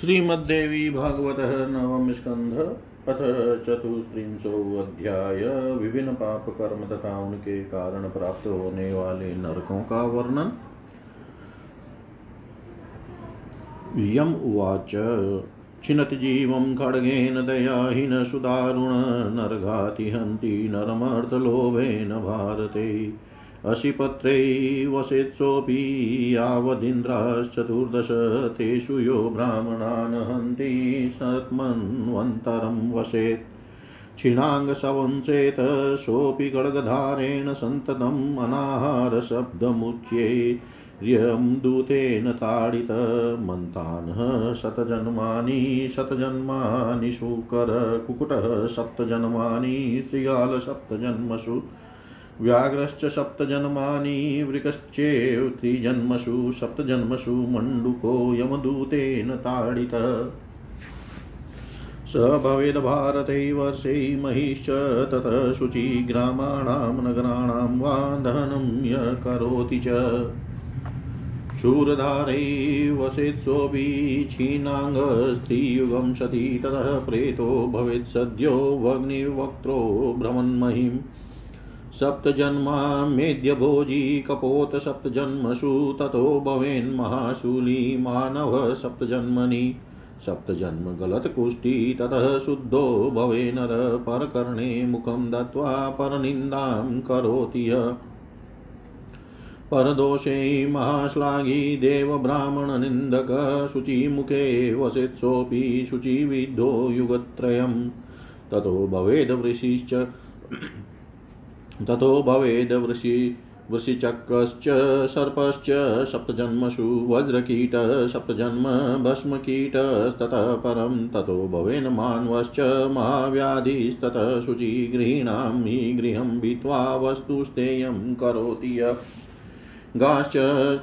श्रीमद्देवी भागवत नवम स्कंध अथ चतुस्त्रिंशोऽध्याय विभिन्न पाप कर्म तथा उनके कारण प्राप्त होने वाले नरकों का वर्णन। यम उवाच। छिनति जीवं खड्गेन दयाहीन सुदारुण नरघाति हन्ति नरमर्थलोभेन भारते। अशिपत्रै वसेत्सोऽपि यावदिन्द्राश्चतुर्दश तेषु यो ब्राह्मणान् हन्ति सत्मन्वन्तरं वसेत् क्षीणाङ्गसवंसेत सोऽपि खड्गधारेण सन्ततम् अनाहारशब्दमुच्ये यं दूतेन ताडितमन्तानः शतजन्मानि शतजन्मानि शुकरकुकुटः सप्तजन्मानि श्रृगालसप्तजन्मसु व्याघ्रश्च सप्तजन्मानि वृकश्चेव त्रिजन्मसु सप्तजन्मसु मण्डुको यमदूतेन ताडित। स भवेद्भारते वर्षे महिश्च ततः शुचिग्रामाणां नगराणां वा दहनं य करोति च। शूरधारै वसेत्सोऽपि क्षीणाङ्गस्त्रीयुगं सति ततः प्रेतो भवेत् सद्यो वग्निवक्त्रो भ्रमन्महिम् सप्तजन्मा कपोत सप्तजन्मसु ततो भवेन्महाशूली मानव सप्तजन्मनि। सप्तजन्म गलत्कुष्ठी ततः शुद्धो भवे नर परकर्णे मुखं दत्त्वा परनिन्दां करोति य। परदोषे महाश्लाघी देवब्राह्मणनिन्दक शुचिमुखे वसेत्सोऽपि शुचिविद्धो युगत्रयं ततो भवेद्वृषिश्च ततो भवेद् वृषि, वृषिचक्रश्च, सर्पश्च, सप्तजन्मसु, वज्रकीट, सप्तजन्म भस्मकीटस्ततः परं ततो भवेन् मान्वश्च महाव्याधिस्ततः शुचि गृहीणां हि गृहं भित्त्वा वस्तुस्तेयं करोति य। गाश्च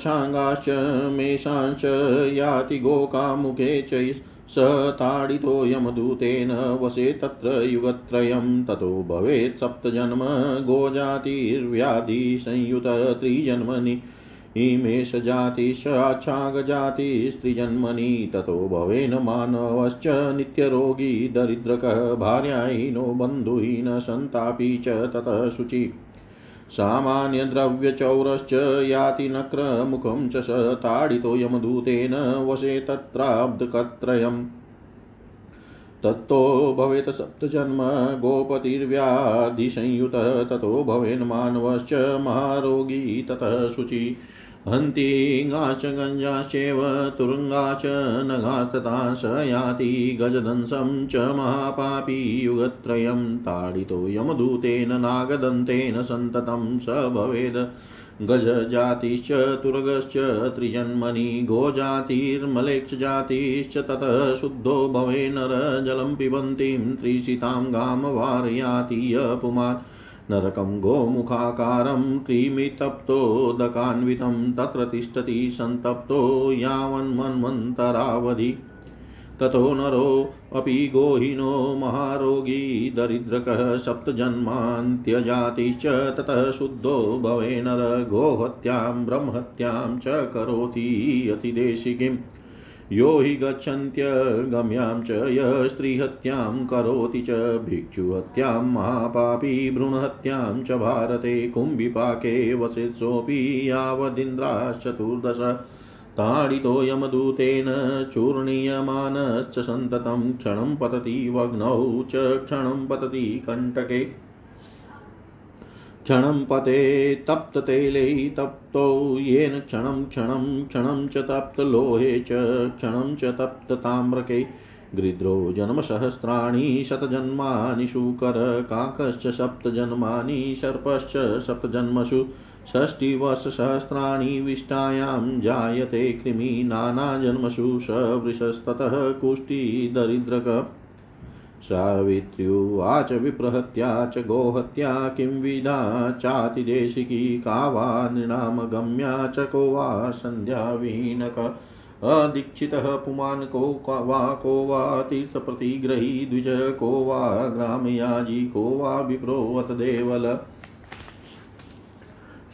छाङ्गाश्च मेषांश्च, याति गोकामुखे च स ताडितो यमदूतेन वसे तत्र युगत्रयं। ततो भवेत् सप्तजन्म गोजातिर्व्याधिसंयुत त्रिजन्मनि। इमेषजातिश्चागजातिस्त्रिजन्मनि ततो भवेन मानवश्च नित्यरोगी दरिद्रकः, भार्याहीनो बन्धुहीन सन्तापी च ततः शुचि। सामान्यद्रव्यचौरश्च याति नक्रमुखं च स ताडितो यमदूतेन वशे तत्राब्धकत्रयम् तत्तो भवेत् सप्तजन्म गोपतिर्व्याधिसंयुतः, ततो भवेन्मानवश्च महारोगी ततः शुचि। हन्तिगाश्च गञ्जाश्चैव, तुरङ्गाश्च नगास्तथा स याति गजदंशं च महापापी युगत्रयं ताडितो यमदूतेन नागदन्तेन सन्ततं स भवेद्। गजजातिश्च तुर्गश्च त्रिजन्मनि गोजातिर्मलेक्षजातिश्च ततः शुद्धो भवे नर जलं पिबन्तीं, त्रिशितां गां वारयाति पुमान्। नरकं गोमुखाकारं क्रीमितप्तोदकान्वितं तत्र तिष्ठति सन्तप्तो यावन्मन्वन्तरावधि। ततो नरोऽपि गोहिनो महारोगी दरिद्रकः सप्तजन्मान्त्यजातिश्च ततः शुद्धो भवे नर गोहत्यां ब्रह्महत्यां च करोति अतिदेशिकीम्। यो हि गच्छन्त्यगम्यां च यः स्त्रीहत्यां करोति च भिक्षुहत्यां महापापी भ्रूणहत्यां च भारते कुम्भिपाके वसेत्सोऽपि यावदिन्द्राश्चतुर्दश ताडितो यमदूतेन चूर्णीयमानश्च सन्ततं क्षणं पतति वग्नौ च क्षणं पतति कण्टके क्षणं पते तप्त तप्ततैले तप्तौ, येन क्षणं क्षणं क्षणं च तप्तलोहे च, क्षणं च तप्तताम्रके गृध्रो जन्मसहस्राणि शतजन्मानि, शूकर काकश्च सप्तजन्मानि, सर्पश्च सप्तजन्मसु। षष्टिवर्षसहस्राणि विष्टायां जायते कृमि, नानाजन्मसु स वृषस्ततः कुष्ठिदरिद्रक सावित्र्युवाच विप्रहत्या च गोहत्या किं विधा चातिदेशिकी का वा नृणामगम्या च को वा सन्ध्यावीनक अदीक्षितः पुमान् को वा को वा तीर्थप्रतिग्रही द्विज को वा ग्रामयाजी को वा विप्रोवत देवल।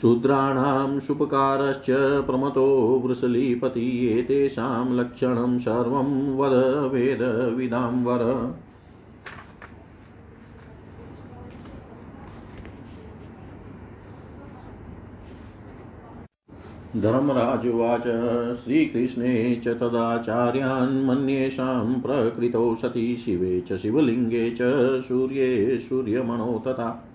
शूद्राणां सुपकारश्च प्रमतो वृषलीपति एतेषां लक्षणं सर्वं वद वेदविदां वर। धर्मराजुवाच श्रीकृष्णे च तदाचार्यान् मन्येषां प्रकृतौ सती शिवे च शिवलिङ्गे च सूर्ये सूर्यमणौ तथा।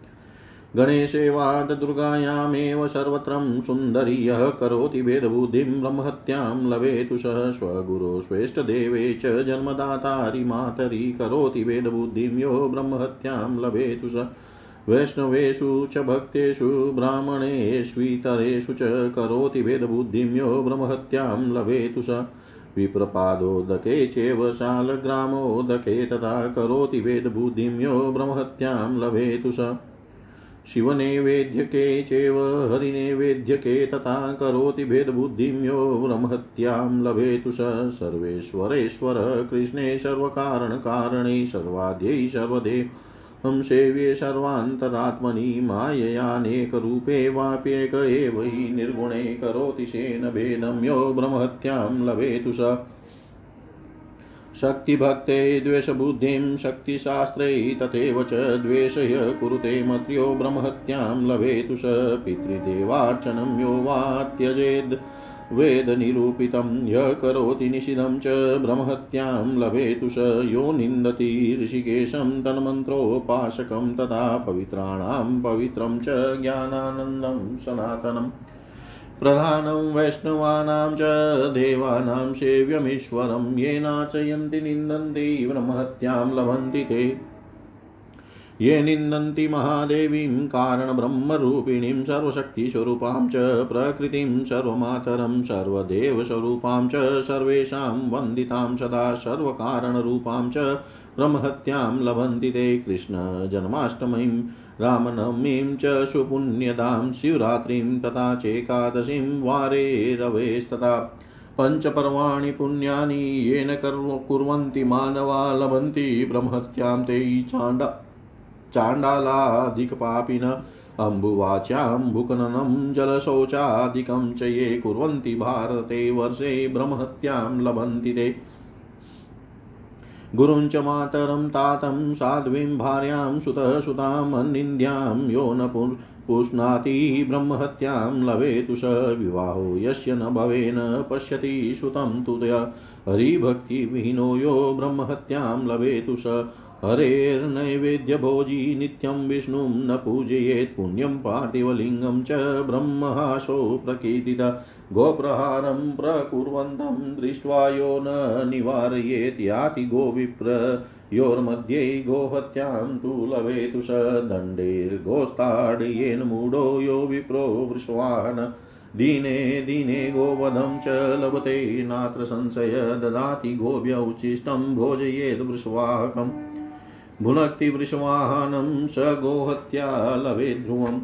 गणेशे वाददुर्गायामेव सर्वत्रं सुन्दरी यः करोति भेदबुद्धिं ब्रह्महत्यां लभेतु सः स्वगुरो स्वेष्टदेवे च जन्मदातारि मातरि करोति भेदबुद्धिं यो ब्रह्महत्यां लभेतु स। वैष्णवेषु च भक्तेषु ब्राह्मणेष्वितरेषु च करोति भेदबुद्धिं ब्रह्महत्यां लभेतु स। विप्रपादोदके चैव शालग्रामोदके तथा करोति भेदबुद्धिं यो ब्रह्महत्यां लभेतु स। शिवनैवेद्यके चैव हरिनैवेद्यके तथा करोति भेदबुद्धिं यो ब्रह्महत्यां लभेतु स। सर्वेश्वरेश्वर कृष्णे सर्वकारणकारणे सर्वाद्यै सर्वदेव हम सेव्ये सर्वान्तरात्मनि माययानेकरूपे वाप्येक एव हि निर्गुणे करोति शेन भेदं यो ब्रह्महत्यां लभेतु स। शक्तिभक्ते द्वेषबुद्धिं शक्तिशास्त्रै तथैव च द्वेषय कुरुते मत्र्यो ब्रह्महत्यां लभेतु स। पितृदेवार्चनं यो वा त्यजेद् वेदनिरूपितं य करोति निषिधं च ब्रह्महत्यां लभेतु स यो निन्दति ऋषिकेशं तन्मन्त्रोपासकं तथा पवित्राणां पवित्रं च ज्ञानानन्दं सनातनम् प्रधानं वैष्णवानां च देवानां सेव्यमीश्वरं येनाचयन्ति निन्दन्ति ब्रह्महत्यां लभन्ति ते। ये निन्दन्ति महादेवीं कारणब्रह्मरूपिणीं सर्वशक्तिस्वरूपां च प्रकृतिं सर्वमातरं सर्वदेवस्वरूपां च सर्वेषां वन्दितां सदा सर्वकारणरूपां च ब्रह्महत्यां लभन्ति ते कृष्णजन्माष्टमीं रामनवमीं च सुपुण्यदां शिवरात्रिं तथा चेकादशीं वारे रवेस्तथा पञ्चपर्वाणि पुण्यानि येन कुर्वन्ति मानवा लभन्ति ब्रह्मत्यां ते चाण्डा चाण्डालाधिकपापिन, अम्बुवाच्याम्बुकननं जलशौचादिकं च ये कुर्वन्ति भारते वर्षे ब्रह्महत्यां लभन्ति ते। गुरुं च मातरं, तातं, साध्वीं, भार्यां, सुतः सुताम् अन्निन्द्यां यो न पुष्णाति, ब्रह्महत्यां लभेतु स विवाहो, यस्य न भवेन, पश्यति सुतं तु हरिभक्तिविहीनो यो ब्रह्महत्यां लभेतु स हरेर्नैवेद्यभोजी नित्यं विष्णुं न पूजयेत् पुण्यं पार्थिवलिङ्गं च ब्रह्महासो प्रकीर्तित। गोप्रहारं प्रकुर्वन्तं दृष्ट्वा यो न निवारयेत् याति गोविप्रयोर्मध्ये गोहत्यां तु लवेतु स दण्डैर्गोस्ताडयेन मूढो यो विप्रो वृष्वान् दीने दीने गोवधं च लभते नात्र संशय ददाति गोभ्य उच्छिष्टं भोजयेद् वृष्वाहकम्। भुनक्ति वृषवाहनं स गोहत्या लवे ध्रुवम्।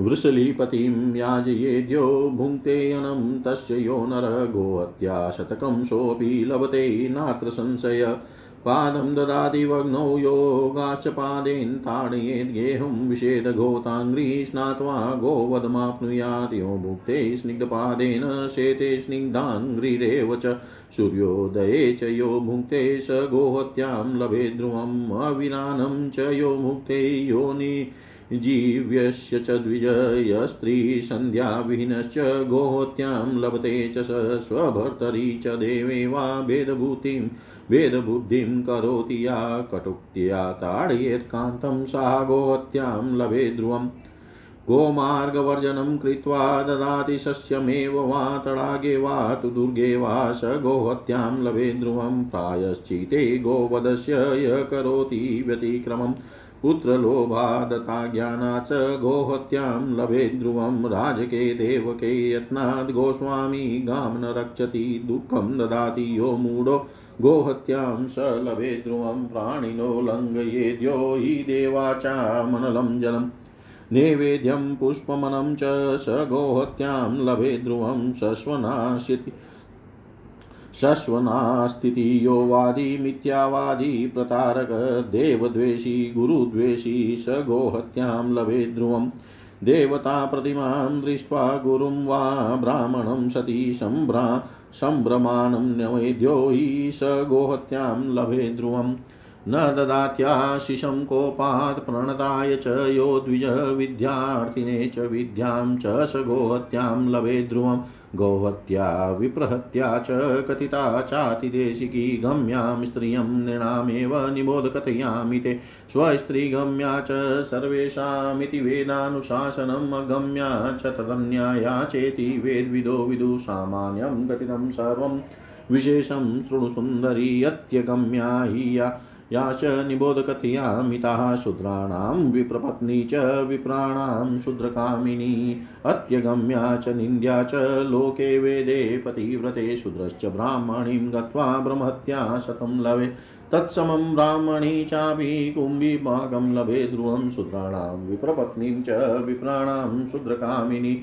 वृषलीपतिं याजयेद्यो भुङ्क्तेऽनं तस्य यो नर गोहत्या शतकं सोऽपि लभते नात्र संशय। पादं ददाति वग्नौ योगाश्च पादेन ताडयेत् गेहुं विषेदघोताङ्घ्री स्नात्वा गोवधमाप्नुयात् यो भुक्ते स्निग्धपादेन शेते स्निग्धाङ्घ्रिरेव च सूर्योदये च यो भुङ्क्ते स गोहत्यां लभे ध्रुवम् अविरानं च यो मुक्ते योनि जीव्यस्य च द्विजयस्त्रीसन्ध्याविहीनश्च गोहत्यां लभते च स स्वभर्तरी च देवे वा भेदभूतिं भेदबुद्धिं करोति या कटुक्त्या ताडयेत् सा गोहत्यां लभे ध्रुवम् गोमार्गवर्जनं कृत्वा ददाति सस्यमेव वा तडागे वा तु दुर्गे वा स गोहत्यां लभे ध्रुवं। प्रायश्चिते गोवधस्य य करोति व्यतिक्रमम् पुत्रलोभादता ज्ञानात् च गोहत्यां लभे ध्रुवं। राजके देवके यत्नाद् गोस्वामी गां न रक्षति दुःखं ददाति यो मूढो। गोहत्यां स लभे ध्रुवं प्राणिनो लङ्घयेद्यो हि देवाचामनलं जलम्। नैवेद्यं पुष्पमनं च स गोहत्यां लभे ध्रुवं सस्वनाशिति शश्वनास्तिति यो वादी मिथ्यावादी प्रतारक, देवद्वेषी, गुरुद्वेषी स गोहत्यां लभे ध्रुवम् देवताप्रतिमां दृष्ट्वा गुरुं वा ब्राह्मणं सती सम्भ्रा सम्भ्रमाणं न्यवेद्यो हि स गोहत्यां लभे ध्रुवम्। न ददात्याशिषं कोपात् प्रणताय च यो द्विज विद्यार्थिने च विद्यां च स गोहत्यां लभे ध्रुवं। गोहत्या, विप्रहत्या च कथिता चातिदेशिकी गम्यां स्त्रियं नृणामेव निबोधकथयामि ते स्वस्त्रीगम्या च सर्वेषामिति वेदानुशासनम् अगम्या च तदन्याया चेति वेद्विदो विदु सामान्यं कथितं सर्वं। विशेषं शृणु सुन्दरी अत्यगम्या हि या या च निबोधकथयामिताः शूद्राणां विप्रपत्नी च विप्राणां शूद्रकामिनी, अत्यगम्या च निन्द्या च लोके वेदे पतिव्रते शूद्रश्च ब्राह्मणीं गत्वा ब्रह्मत्या शतं लवे तत्समं ब्राह्मणी चापि कुम्भीभागं लभे ध्रुवं शूद्राणां विप्रपत्नीं च विप्राणां शूद्रकामिनी।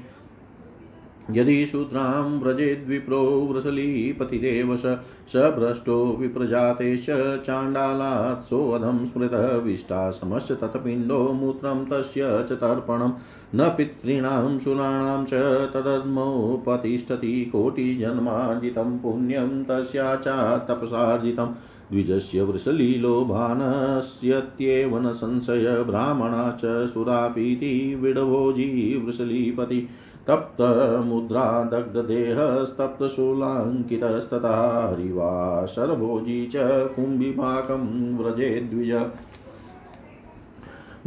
यदि शूद्रां व्रजेद्विप्रो वृसलीपतिरेव स स भ्रष्टो विप्रजातेश चाण्डालात् सोऽधं स्मृतविष्टासमश्च तत्पिण्डो मूत्रं तस्य च तर्पणं, न पितॄणां शूराणां च तदद्मोपतिष्ठति कोटिजन्मार्जितं पुण्यं तस्या च तपसार्जितं, द्विजस्य वृषलीलोभानस्यत्येव न संशय, ब्राह्मणा च सुरापीति विडभोजी वृषलीपति। तप्तमुद्रा दग्धदेहस्तप्तशूलाङ्कितस्तथा हरिवा शरभोजी च कुम्भिपाकं व्रजे द्विज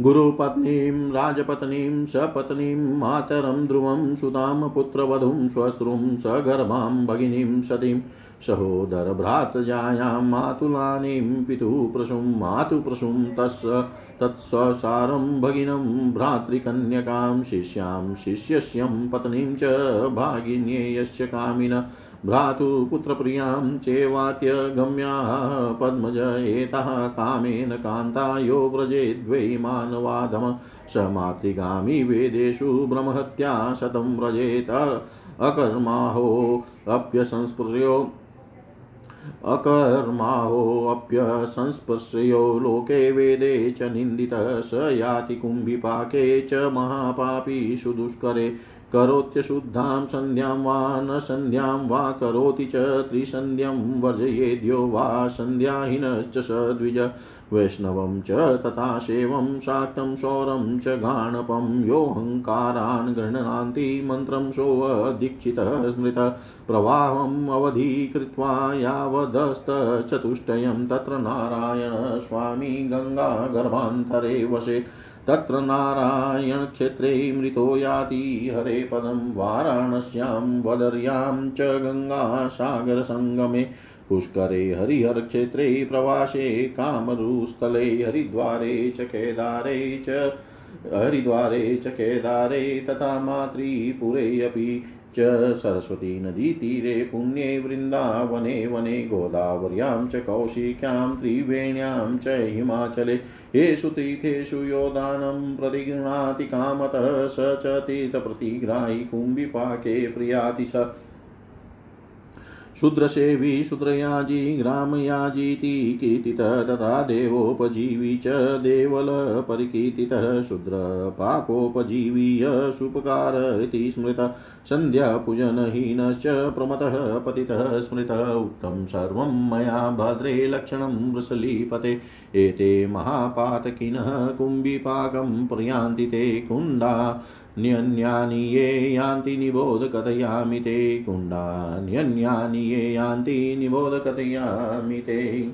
गुरुपत्नीं, राजपत्नीं, सपत्नीं, मातरं, ध्रुवं, सुतां, पुत्रवधूं श्वश्रुं सगर्भां, भगिनीं, सतीं, सहोदरभ्रातजायां, मातुलानीं पितुप्रसूं मातुप्रसूं तस् तत्स्वसारं भगिनं भ्रातृकन्यकां शिष्यां शिष्यस्यं पत्नीं च भागिन्येयश्च कामिन भ्रातुपुत्रप्रियाँ चेवात्यगम्याः पद्मज एतः कामेन कान्ता यो व्रजेद्वै मानवाधम स मातृगामी वेदेषु ब्रह्महत्या शतं व्रजेत अकर्माहोऽप्यसंस्पृयो अकर्माहोऽप्यसंस्पृश्यो लोके वेदे च निन्दितः स याति कुम्भिपाके च महापापी सुदुष्करे करोत्यशुद्धां सन्ध्यां वा न सन्ध्यां वा करोति च त्रिसन्ध्यं वर्जयेद्यो वा सन्ध्याहीनश्च स द्विज वैष्णवं च तथा सेवं शाक्तं शौरं च गाणपं योऽहङ्कारान् गृह्णान्ति मन्त्रं सोऽदीक्षितः स्मृत। प्रवाहम् अवधीकृत्वा यावदस्तचतुष्टयं तत्र नारायण स्वामी गङ्गागर्भान्तरे वसेत् तत्र नारायणक्षेत्रे मृतो याति हरे पदं, वाराणस्यां वदर्यां च गङ्गासागरसङ्गमे पुष्करे हरिहरक्षेत्रे प्रवासे, कामरुस्थले हरिद्वारे च केदारे च, हरिद्वारे च केदारे, तथा मातृपुरे अपि च सरस्वती नदीतीरे पुण्ये वृन्दावने वने गोदावर्यां च कौशिक्यां त्रिवेण्यां च हिमाचले। येषु तीर्थेषु यो दानं प्रतिगृह्णाति कामतः स च तीर्थप्रतिग्राहि कुम्भिपाके प्रियाति स। शूद्रसेवी शूद्रयाजी ग्रामयाजीति कीर्तितः तथा देवोपजीवी च देवलपरिकीर्तितः शूद्रपाकोपजीवी सुपकार इति स्मृतः सन्ध्यापूजनहीनश्च प्रमतः पतितः स्मृतः उक्तं सर्वं मया भद्रे लक्षणं वृसलीपते एते महापातकिनः कुम्भिपाकं प्रयान्ति ते कुण्डा न्यन्यानि ये यान्ति निबोध कथयामि ते कुण्डान्यन्यानि ये यान्ति निबोध कथयामि ते।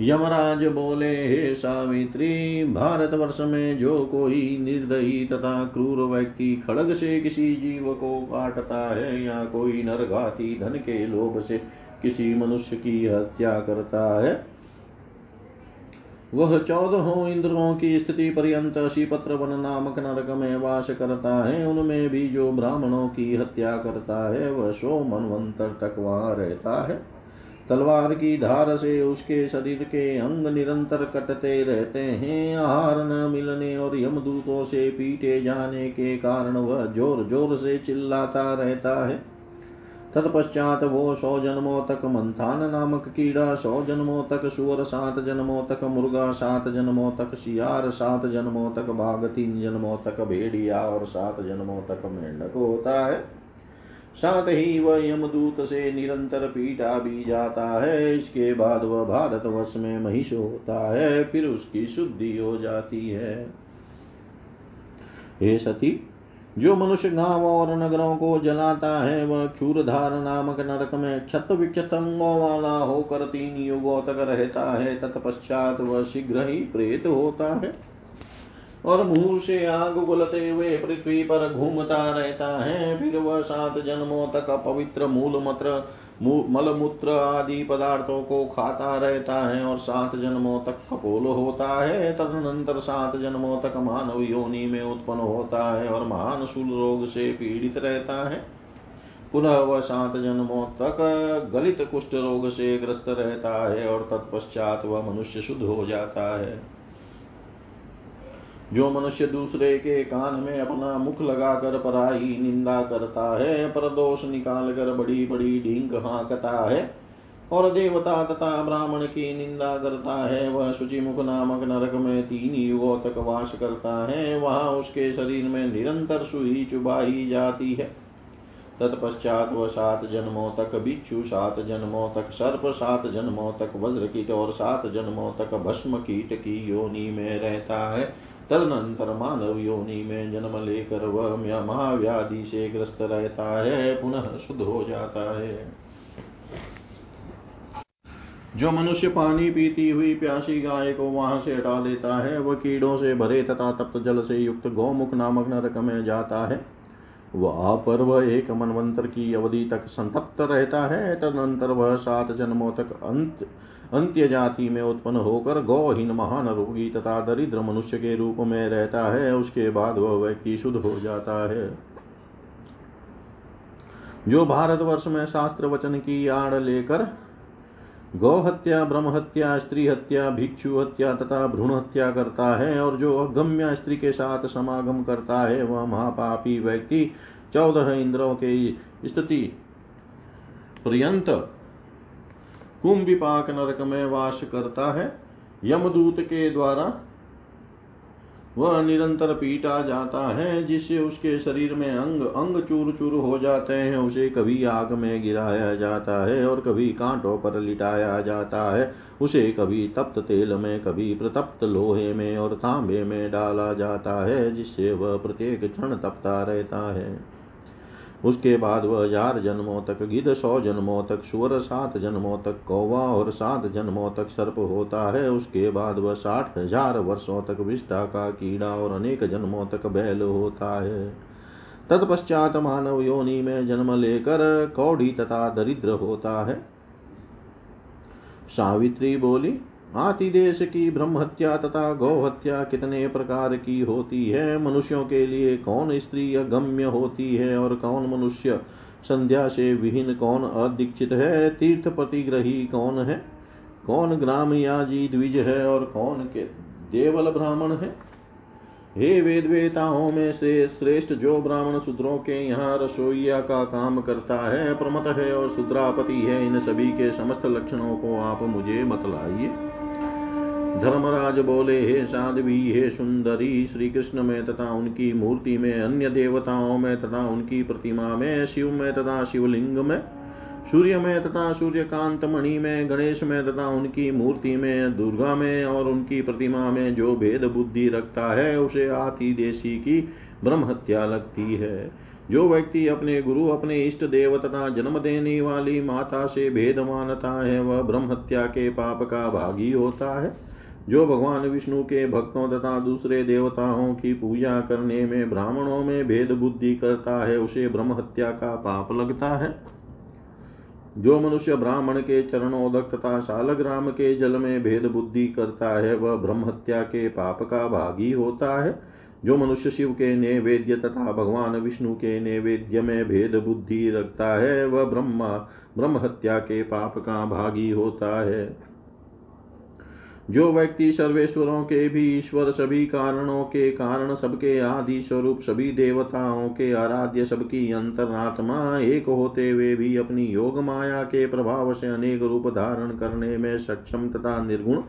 यमराज बोले, हे सावित्री, भारतवर्ष में जो कोई निर्दयी तथा क्रूर व्यक्ति खड़ग से किसी जीव को काटता है या कोई नरघाती धन के लोभ से किसी मनुष्य की हत्या करता है वह चौदहों इंद्रों की स्थिति पर्यंत शिपत्र वन नामक नरक में वास करता है। उनमें भी जो ब्राह्मणों की हत्या करता है, वह सो मनवंतर तक वहाँ रहता है। तलवार की धार से उसके शरीर के अंग निरंतर कटते रहते हैं। आहार न मिलने और यमदूतों से पीटे जाने के कारण वह ज़ोर ज़ोर से चिल्लाता रहता है। तत्पश्चात वो सौ जन्मों तक मंथान नामक कीड़ा, सौ जन्मों तक सुअर, सात जन्मों तक मुर्गा, सात जन्मों तक सियार, सात जन्मों तक बाघ, तीन जन्मों तक भेड़िया और सात जन्मों तक मेंढक होता है। साथ ही वह यमदूत से निरंतर पीटा भी जाता है। इसके बाद वह भारत वर्ष में महिष होता है, फिर उसकी शुद्धि हो जाती है। हे सती जो मनुष्य गाँव और नगरों को जलाता है, वह क्षूरधार नामक नरक में क्षत विक्षत अंगों वाला होकर तीन युगों तक रहता है। तत्पश्चात वह शीघ्र ही प्रेत होता है। और मुँह से आग उगलते हुए पृथ्वी पर घूमता रहता है। फिर वह सात जन्मों तक अपवित्र मूल मत्र मलमूत्र आदि पदार्थों को खाता रहता है और सात जन्मों तक कपोल होता है। तदनंतर सात जन्मों तक मानव योनि में उत्पन्न होता है और महान शूल रोग से पीड़ित रहता है। पुनः वह सात जन्मों तक गलित कुष्ठ रोग से ग्रस्त रहता है और तत्पश्चात वह मनुष्य शुद्ध हो जाता है। जो मनुष्य दूसरे के कान में अपना मुख लगाकर पराई निंदा करता है पर दोष निकाल कर बड़ी बड़ी ढींग हाँकता है और देवता तथा ब्राह्मण की निंदा करता है, वह शुचिमुख नामक नरक में तीन युगों तक वास करता है, वहाँ उसके शरीर में निरंतर सुई चुबाई जाती है। तत्पश्चात वह सात जन्मों तक बिच्छू, सात जन्मों तक सर्प, सात जन्मों तक वज्र कीट और सात जन्मों तक भस्म कीट की योनि में रहता है। तदनंतर मानव योनि में जन्म लेकर वह महाव्याधि से ग्रस्त रहता है, पुनः शुद्ध हो जाता है। जो मनुष्य पानी पीती हुई प्यासी गाय को वहाँ से हटा देता है, वह कीड़ों से भरे तथा तप्त जल से युक्त गौमुख नामक नरक में जाता है। वह पर वह एक मनवंतर की अवधि तक संतप्त रहता है, तदनंतर वह सात जन्मों तक अंत अंत्य जाति में उत्पन्न होकर गौहीन महान रोगी तथा दरिद्र मनुष्य के रूप में रहता है, उसके बाद वह व्यक्ति शुद्ध हो जाता है। जो भारतवर्ष में शास्त्र वचन की आड़ लेकर गौ हत्या, ब्रह्म हत्या, स्त्री हत्या, भिक्षु हत्या तथा भ्रूण हत्या करता है और जो अगम्य स्त्री के साथ समागम करता है, वह महापापी व्यक्ति चौदह इंद्रों के स्थिति पर्यंत कुंभिपाक नरक में वास करता है। यमदूत के द्वारा वह निरंतर पीटा जाता है, जिससे उसके शरीर में अंग अंग चूर चूर हो जाते हैं, उसे कभी आग में गिराया जाता है और कभी कांटों पर लिटाया जाता है। उसे कभी तप्त तेल में, कभी प्रतप्त लोहे में और तांबे में डाला जाता है, जिससे वह प्रत्येक क्षण तपता रहता है। उसके बाद वह हज़ार जन्मों तक गिद सौ जन्मों तक सुअर, सात जन्मों तक कौवा और सात जन्मों तक सर्प होता है। उसके बाद वह साठ हज़ार वर्षों तक विष्ठा का कीड़ा और अनेक जन्मों तक बैल होता है। तत्पश्चात मानव योनि में जन्म लेकर कौड़ी तथा दरिद्र होता है। सावित्री बोली हाथी देश की ब्रह्म हत्या तथा गौ हत्या कितने प्रकार की होती है? मनुष्यों के लिए कौन स्त्री अगम्य होती है और कौन मनुष्य? संध्या से विहीन कौन अदीक्षित है? तीर्थ प्रतिग्रही कौन है? कौन ग्राम याजी द्विज है और कौन के देवल ब्राह्मण है? हे वेद वेताओं में से श्रेष्ठ जो ब्राह्मण शूद्रों के यहाँ रसोईया का काम करता है प्रमत है और शुद्रापति है, इन सभी के समस्त लक्षणों को आप मुझे बतलाइए। धर्मराज बोले, हे साध्वी, हे सुंदरी श्री कृष्ण में तथा उनकी मूर्ति में, अन्य देवताओं में तथा उनकी प्रतिमा में, शिव में तथा शिवलिंग में, सूर्य में तथा सूर्यकांत मणि में, गणेश में तथा उनकी मूर्ति में, दुर्गा में और उनकी प्रतिमा में जो भेद बुद्धि रखता है, उसे आती देशी की ब्रह्म हत्या लगती है। जो व्यक्ति अपने गुरु, अपने इष्ट देव तथा जन्म देने वाली माता से भेद मानता है, वह ब्रह्म हत्या के पाप का भागी होता है। जो भगवान विष्णु के भक्तों तथा दूसरे देवताओं की पूजा करने में ब्राह्मणों में भेद बुद्धि करता है, उसे ब्रह्म हत्या का पाप लगता है। जो मनुष्य ब्राह्मण के चरणोदक तथा शालग्राम के जल में भेद बुद्धि करता है, वह ब्रह्म हत्या के पाप का भागी होता है। जो मनुष्य शिव के नैवेद्य तथा भगवान विष्णु के नैवेद्य में भेद बुद्धि रखता है, वह ब्रह्मा ब्रह्म हत्या के पाप का भागी होता है। जो व्यक्ति सर्वेश्वरों के भी ईश्वर, सभी कारणों के कारण, सबके आदि स्वरूप, सभी देवताओं के आराध्य, सबकी अंतरात्मा एक होते हुए भी अपनी योग माया के प्रभाव से अनेक रूप धारण करने में सक्षम तथा निर्गुण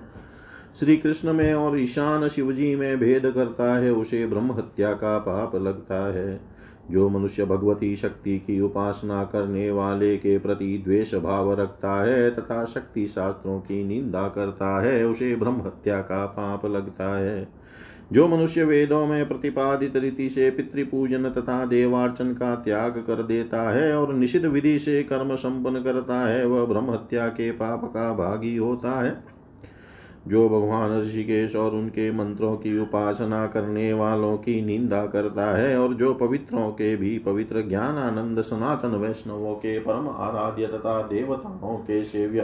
श्री कृष्ण में और ईशान शिवजी में भेद करता है, उसे ब्रह्म हत्या का पाप लगता है। जो मनुष्य भगवती शक्ति की उपासना करने वाले के प्रति द्वेष भाव रखता है तथा शक्ति शास्त्रों की निंदा करता है, उसे ब्रह्म हत्या का पाप लगता है। जो मनुष्य वेदों में प्रतिपादित रीति से पितृपूजन तथा देवार्चन का त्याग कर देता है और निषिद्ध विधि से कर्म संपन्न करता है, वह ब्रह्म हत्या के पाप का भागी होता है। जो भगवान ऋषिकेश और उनके मंत्रों की उपासना करने वालों की निंदा करता है और जो पवित्रों के भी पवित्र ज्ञान आनंद सनातन वैष्णवों के परम आराध्य तथा देवताओं के सेव्य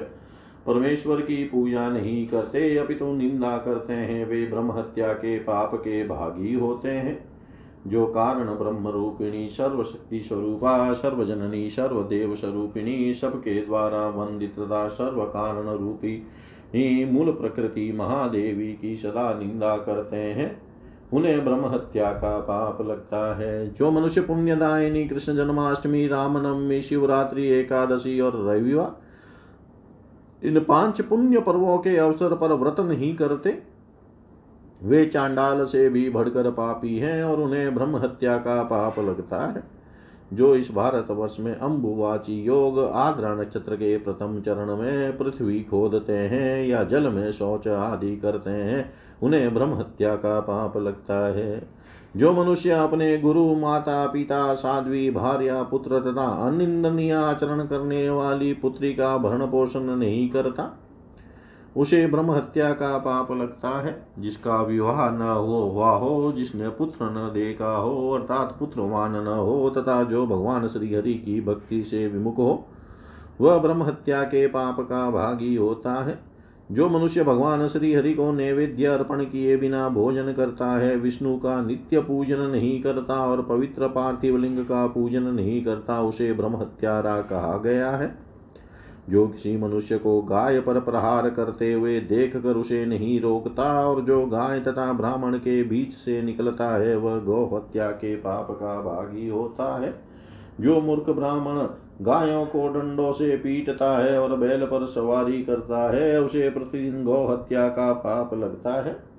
परमेश्वर की पूजा नहीं करते, अपितु निंदा करते हैं, वे ब्रह्म हत्या के पाप के भागी होते हैं। जो कारण ब्रह्म रूपिणी सर्वशक्ति स्वरूपा, सर्वजननी, सर्वदेव स्वरूपिणी, सबके द्वारा वंदित तथा सर्व कारण रूपी ही मूल प्रकृति महादेवी की सदा निंदा करते हैं। उन्हें ब्रह्म हत्या का पाप लगता है। जो मनुष्य पुण्यदायिनी कृष्ण जन्माष्टमी, रामनवमी, शिवरात्रि, एकादशी और रविवार, इन पाँच पुण्य पर्वों के अवसर पर व्रत नहीं करते, वे चांडाल से भी भड़कर पापी हैं और उन्हें ब्रह्म हत्या का पाप लगता है। जो इस भारत वर्ष में अम्बुवाची योग आद्रा नक्षत्र के प्रथम चरण में पृथ्वी खोदते हैं या जल में शौच आदि करते हैं, उन्हें ब्रह्म हत्या का पाप लगता है। जो मनुष्य अपने गुरु, माता, पिता, साध्वी, भार्या, पुत्र तथा अनिंदनीय आचरण करने वाली पुत्री का भरण पोषण नहीं करता उसे ब्रह्म हत्या का पाप लगता है, जिसका विवाह न हो हुआ हो, जिसने पुत्र न देखा हो, अर्थात पुत्रवान न हो, तथा जो भगवान श्री हरि की भक्ति से विमुख हो, वह ब्रह्म हत्या के पाप का भागी होता है। जो मनुष्य भगवान श्री हरि को नैवेद्य अर्पण किए बिना भोजन करता है, विष्णु का नित्य पूजन नहीं करता और पवित्र पार्थिव लिंग का पूजन नहीं करता, उसे ब्रह्म हत्यारा कहा गया है। जो किसी मनुष्य को गाय पर प्रहार करते हुए देख कर उसे नहीं रोकता और जो गाय तथा ब्राह्मण के बीच से निकलता है, वह गौ हत्या के पाप का भागी होता है। जो मूर्ख ब्राह्मण गायों को डंडों से पीटता है और बैल पर सवारी करता है, उसे प्रतिदिन गौ हत्या का पाप लगता है।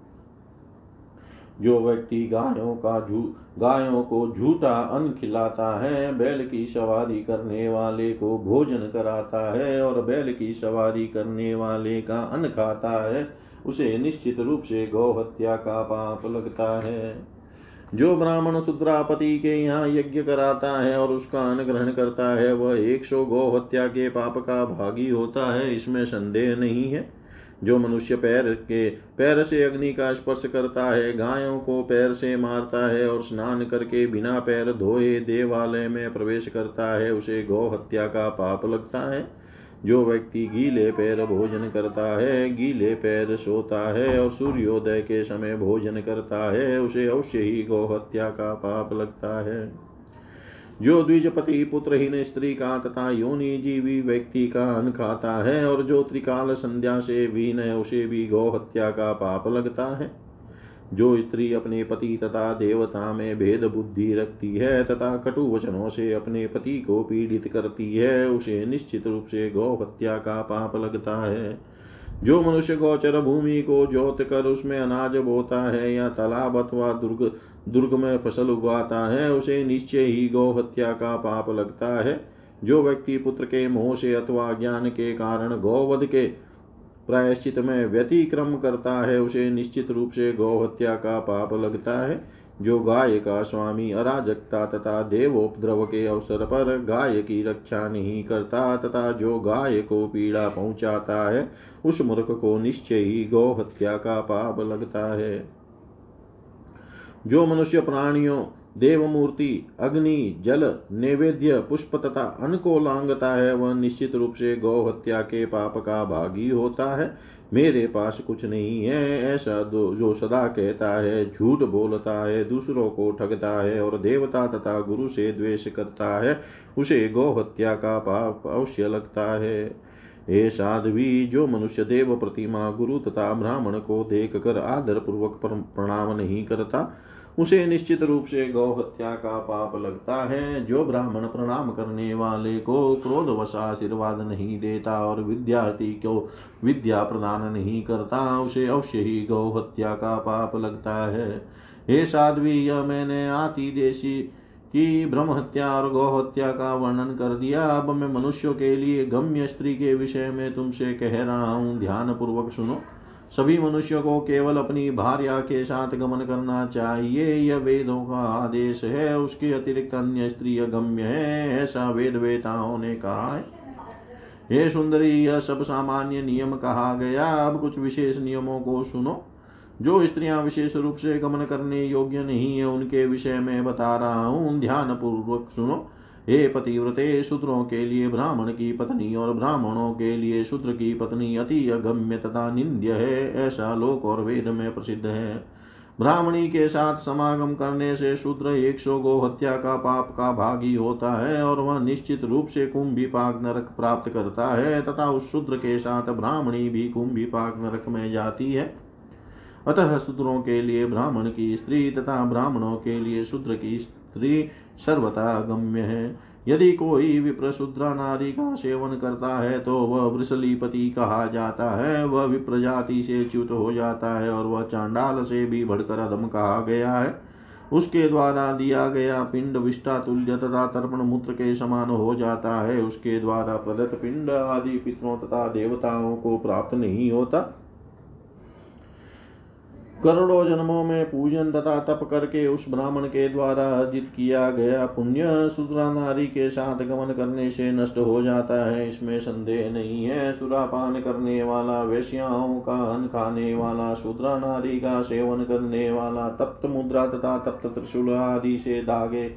जो व्यक्ति गायों का झू गायों को झूठा अन्न खिलाता है, बैल की सवारी करने वाले को भोजन कराता है और बैल की सवारी करने वाले का अन्न खाता है, उसे निश्चित रूप से गौ हत्या का पाप लगता है। जो ब्राह्मण शुद्रापति के यहाँ यज्ञ कराता है और उसका अन्न ग्रहण करता है, वह एक सौ गौ हत्या के पाप का भागी होता है, इसमें संदेह नहीं है। जो मनुष्य पैर के, पैर से अग्नि का स्पर्श करता है, गायों को पैर से मारता है और स्नान करके बिना पैर धोए देवालय में प्रवेश करता है, उसे गौ हत्या का पाप लगता है। जो व्यक्ति गीले पैर भोजन करता है, गीले पैर सोता है और सूर्योदय के समय भोजन करता है, उसे अवश्य ही गौ हत्या का पाप लगता है। जो द्विजपति पुत्रहीन स्त्री का तथा योनि जीवी व्यक्ति का अन्न खाता है और जो त्रिकाल संध्या से वीन है, उसे भी गौ हत्या का पाप लगता है। जो स्त्री अपने पति तथा देवता में भेद बुद्धि रखती है तथा कटु वचनों से अपने पति को पीड़ित करती है, उसे निश्चित रूप से गौ हत्या का पाप लगता है। जो मनुष्य गोचर भूमि को जोत कर उसमें अनाज बोता है या तालाब अथवा दुर्ग दुर्ग में फ़सल उगाता है, उसे निश्चय ही गौ हत्या का पाप लगता है। जो व्यक्ति पुत्र के मोह से अथवा ज्ञान के कारण गौवध के प्रायश्चित में व्यतिक्रम करता है, उसे निश्चित रूप से गौ हत्या का पाप लगता है। जो गाय का स्वामी अराजकता तथा देवोपद्रव के अवसर पर गाय की रक्षा नहीं करता तथा जो गाय को पीड़ा पहुंचाता है, उस मूर्ख को निश्चय ही गौ हत्या का पाप लगता है। जो मनुष्य प्राणियों देव मूर्ति अग्नि, जल, नैवेद्य, पुष्प तथा अन्न को लांगता है, वह निश्चित रूप से गौ हत्या के पाप का भागी होता है। मेरे पास कुछ नहीं है, ऐसा जो सदा कहता है, झूठ बोलता है, दूसरों को ठगता है और देवता तथा गुरु से द्वेष करता है, उसे गौ हत्या का पाप अवश्य लगता है। हे साध्वी, जो मनुष्य देव प्रतिमा गुरु तथा ब्राह्मण को देख कर आदर पूर्वक प्रणाम नहीं करता उसे निश्चित रूप से गौ हत्या का पाप लगता है। जो ब्राह्मण प्रणाम करने वाले को क्रोध क्रोधवश आशीर्वाद नहीं देता और विद्यार्थी को विद्या प्रदान नहीं करता, उसे अवश्य ही गौ हत्या का पाप लगता है। हे साध्वी, यह मैंने आती देशी की ब्रह्म हत्या और गौ हत्या का वर्णन कर दिया। अब मैं मनुष्यों के लिए गम्य स्त्री के विषय में तुमसे कह रहा हूँ। ध्यान पूर्वक सुनो। सभी मनुष्यों को केवल अपनी भार्या के साथ गमन करना चाहिए। यह वेदों का आदेश है। उसके अतिरिक्त अन्य स्त्री अगम्य है, ऐसा वेद वेताओं ने कहा है। हे सुंदरी, यह सब सामान्य नियम कहा गया। अब कुछ विशेष नियमों को सुनो। जो स्त्रियाँ विशेष रूप से गमन करने योग्य नहीं है, उनके विषय में बता रहा हूँ। ध्यान पूर्वक सुनो। हे पतिव्रते शूद्रों के लिए ब्राह्मण की पत्नी और ब्राह्मणों के लिए शूद्र की पत्नी अति अगम्य तथा निंद्य है, ऐसा लोक और वेद में प्रसिद्ध है। ब्राह्मणी के साथ समागम करने से शूद्र एक सौ गो हत्या का पाप का भागी होता है और वह निश्चित रूप से कुंभी पाक नरक प्राप्त करता है, तथा उस शूद्र के साथ ब्राह्मणी भी कुंभी पाक नरक में जाती है। अतः शूद्रों के लिए ब्राह्मण की स्त्री तथा ब्राह्मणों के लिए शूद्र की स्त्री सर्वथा गम्य। है यदि कोई विप्र शुद्रा नारी का सेवन करता है तो वह वृषलीपति कहा जाता है। वह विप्र जाति से च्युत हो जाता है और वह चांडाल से भी बढ़कर अधम कहा गया है। उसके द्वारा दिया गया पिंड विष्टा तुल्य तथा तर्पण मूत्र के समान हो जाता है। उसके द्वारा प्रदत्त पिंड आदि पितरों तथा देवताओं को प्राप्त नहीं होता। करोड़ों जन्मों में पूजन तथा तप करके उस ब्राह्मण के द्वारा अर्जित किया गया पुण्य सुद्रा नारी के साथ गमन करने से नष्ट हो जाता है। इसमें संदेह नहीं है। सुरापान करने वाला, वैश्याओं का अन्न खाने वाला सुद्रा नारी का सेवन करने वाला, तप्त मुद्रा तथा तप्त त्रिशूल आदि से दागे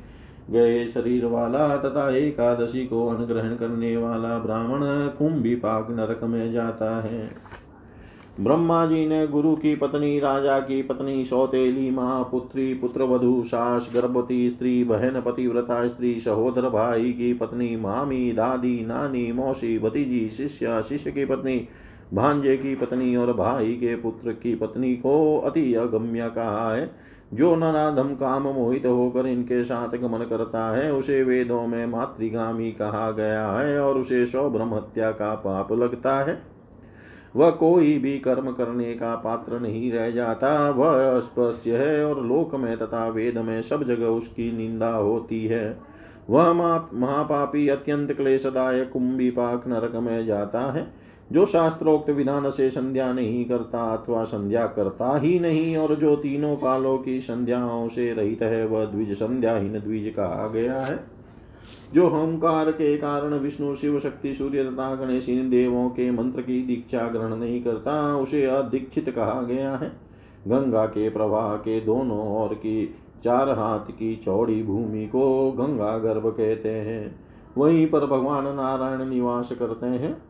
गए शरीर वाला तथा एकादशी को अनुग्रहण करने वाला ब्राह्मण कुंभी पाक नरक में जाता है। ब्रह्मा जी ने गुरु की पत्नी, राजा की पत्नी, सौतेली महापुत्री पुत्र वधु सास, गर्भवती स्त्री, बहन, पतिव्रता स्त्री, सहोदर भाई की पत्नी, मामी, दादी, नानी, मौसी, भतीजी, शिष्य शिष्य की पत्नी, भांजे की पत्नी और भाई के पुत्र की पत्नी को अति अगम्य कहा है। जो नराधम काम मोहित होकर इनके साथ गमन करता है, उसे वेदों में मातृगामी कहा गया है और उसे सौ ब्रह्म हत्या का पाप लगता है। वह कोई भी कर्म करने का पात्र नहीं रह जाता। वह अस्पृश्य है और लोक में तथा वेद में सब जगह उसकी निंदा होती है। वह महापापी अत्यंत क्लेशदायक, कुंभी पाक नरक में जाता है, जो शास्त्रोक्त विधान से संध्या नहीं करता अथवा संध्या करता ही नहीं और जो तीनों कालों की संध्याओं से रहित है, वह द्विज संध्याहीन द्विज कहा गया है। जो होमकार के कारण विष्णु, शिव शक्ति, सूर्य तथा गणेश इन देवों के मंत्र की दीक्षा ग्रहण नहीं करता, उसे अदीक्षित कहा गया है। गंगा के प्रवाह के दोनों ओर की चार हाथ की चौड़ी भूमि को गंगा गर्भ कहते हैं। वहीं पर भगवान नारायण निवास करते हैं।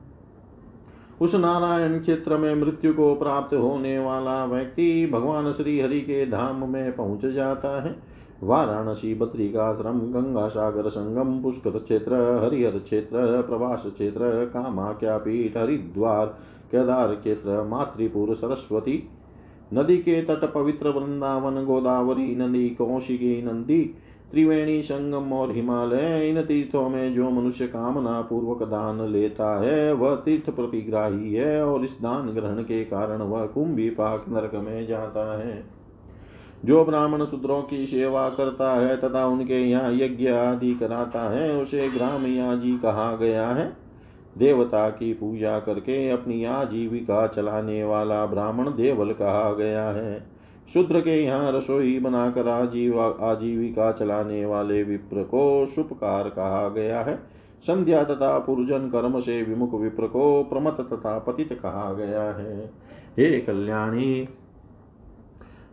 उस नारायण क्षेत्र में मृत्यु को प्राप्त होने वाला व्यक्ति भगवान श्री हरि के धाम में पहुँच जाता है। वाराणसी बद्रिकाश्रम गंगा सागर संगम पुष्कर क्षेत्र हरिहर क्षेत्र प्रवास क्षेत्र कामाख्या पीठ हरिद्वार केदार क्षेत्र मातृपुर, सरस्वती नदी के तट पवित्र वृंदावन, गोदावरी नदी, कौशिकी नंदी, त्रिवेणी संगम और हिमालय, इन तीर्थों में जो मनुष्य कामना पूर्वक दान लेता है, वह तीर्थ प्रतिग्राही है और इस दान ग्रहण के कारण वह कुंभी पाक नरक में जाता है। जो ब्राह्मण शूद्रों की सेवा करता है तथा उनके यहाँ यज्ञ आदि कराता है, उसे ग्राम याजी कहा गया है। देवता की पूजा करके अपनी आजीविका चलाने वाला ब्राह्मण देवल कहा गया है। शूद्र के यहाँ रसोई बनाकर आजीवा आजीविका चलाने वाले विप्र को सुपकार कहा गया है। संध्या तथा पुरुजन कर्म से विमुख विप्र को प्रमत तथा पतित कहा गया है। हे कल्याणी,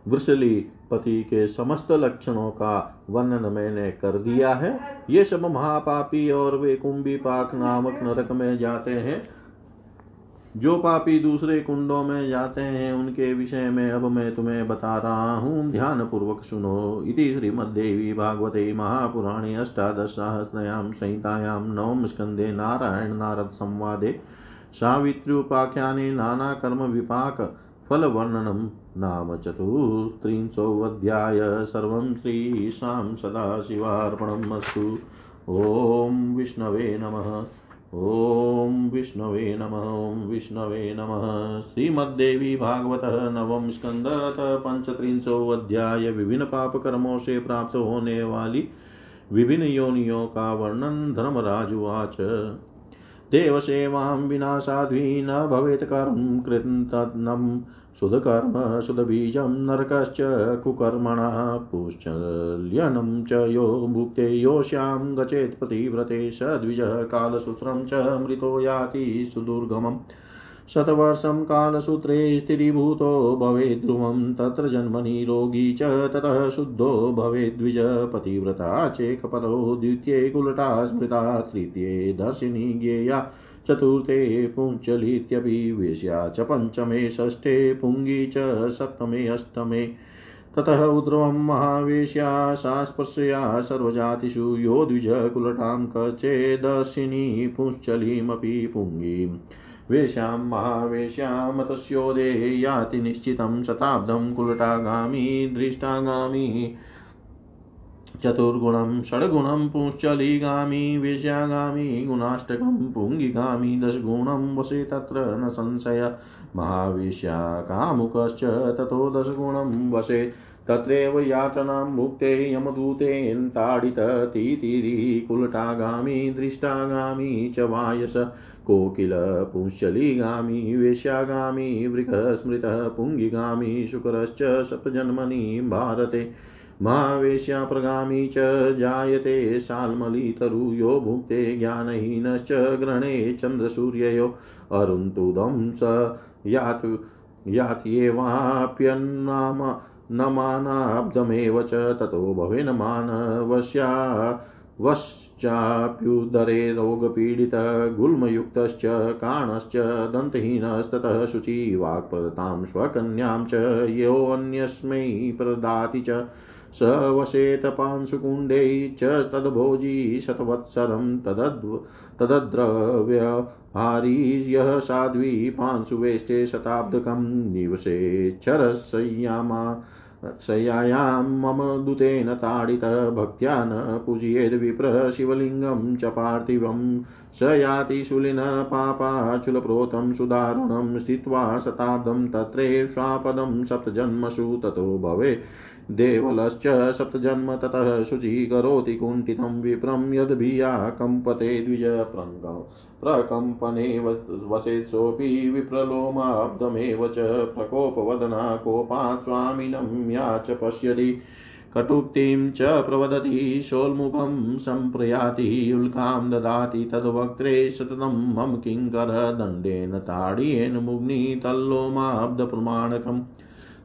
वृषली पति के समस्त लक्षणों का वर्णन मैंने कर दिया है। ये सब महापापी और वे कुंभी पाक नामक नरक में जाते हैं। जो पापी दूसरे कुंडों में जाते हैं, उनके विषय में अब मैं तुम्हें बता रहा हूँ। ध्यान पूर्वक सुनो। इति श्रीमद्देवी भागवते महापुराणे अष्टादश सहस्रयां संहितायां नवम स्कंदे नारायण नारद संवादे। सावित्र्युपाख्याने नानाकर्मविपाक फलवर्णनं नाम चतुस्त्रिंशोऽध्याय सर्वं श्रीशां सदाशिवार्पणम् अस्तु। ॐ विष्णवे नमः। ॐ विष्णवे नमः। ॐ विष्णवे नमः। श्रीमद्देवी भागवतः नवम स्कंदत पंचत्रिंशोऽध्याय विभिन्न पाप से प्राप्त होने वाली विभिन्न का वर्णन धर्मराजुवाच देवसेवां विना साध्वी न भवेत् कर्म कृतनम् शुधकर्म शुधबीजं नरकश्च कुकर्मणः पुश्चल्यनं च यो भुक्ते योष्यां गचेत् पतिव्रते स द्विजः कालसूत्रं च मृतो याति सुदुर्गमम् शतवर्षं कालसूत्रे स्थिरीभूतो भवेद्ध्रुवं तत्र जन्मनि रोगी च ततः शुद्धो भवेद्विज पतिव्रता चेकपदो द्वितीये कुलटा स्मृता तृतीये दर्शिनी ज्ञेया चतुर्थे पुञ्चलीत्यपि वेश्या च पञ्चमे षष्ठे पुङ्गी च सप्तमे अष्टमे। ततः उद्रवं महावेश्या सा स्पर्शया सर्वजातिषु यो द्विजकुलटां कचेदर्शिनी पुंश्चलीमपि पुङ्गीम् वेश्यां महावेश्यां तस्योदे याति निश्चितं शताब्दं कुलटागामी, दृष्टागामी। चतुर्गुणं षड्गुणं पुंश्चलिगामी वेश्यागामी गुणाष्टकं पुङ्गिगामी दशगुणं वसे तत्र न संशय। महावेश्या कामुकश्च ततो दशगुणं वसे। तत्रैव यातनां भुक्ते यमदूतेन ताडिततीतिरी कुलटागामी, दृष्टागामी च वायस। कोकिल पुंशलिगामी वेश्यागामी वृकस्मृतः पुङ्गिगामी शुकरश्च सप्तजन्मनि भारते। महावेश्या प्रगामी च जायते शाल्मलितरु यो भुक्ते ज्ञानहीनश्च ग्रहणे चन्द्रसूर्ययो। अरुन्तुदं स यात्, यात्येवाप्यन्नाम नमानाब्दमेव च ततो भवेन मानवस्या, वश्चाप्युदरे रोगपीडितः, गुल्मयुक्तश्च, काणश्च, दन्तहीनस्ततः शुचि, वाक्प्रदतां, स्वकन्यां च योऽन्यस्मै प्रदाति च। स वसेत पांशुकुण्डे च तद्भोजी शतवत्सरं तदद्व तदद्रव्यहारी यः साध्वी पांशुवेष्टे शताब्दकं निवसेच्छरशय्यामा शय्यायां मम दूतेन ताडितः भक्त्या न पूजयेद् विप्र शिवलिङ्गं च पार्थिवं। स याति शूलिन पापाचुलप्रोतं सुदारुणं स्थित्वा शताब्दं तत्रैव स्वापदं सप्तजन्मसु ततो भवे। देवलश्च सप्तजन्म ततः शुचि करोति कुण्ठितं विप्रं यद्भिया कम्पते द्विज प्रकम्पने वसेत् सोऽपि विप्रलोमाब्दमेव च प्रकोपवदना कोपात् स्वामिनं या च पश्यति। कटुक्तिं च प्रवदति, शोल्मुखं सम्प्रयाति उल्कां ददाति, तद्वक्त्रे सततं मम किङ्करदण्डेन, ताड्येन मुग्नि तल्लोमाब्दप्रमाणकम्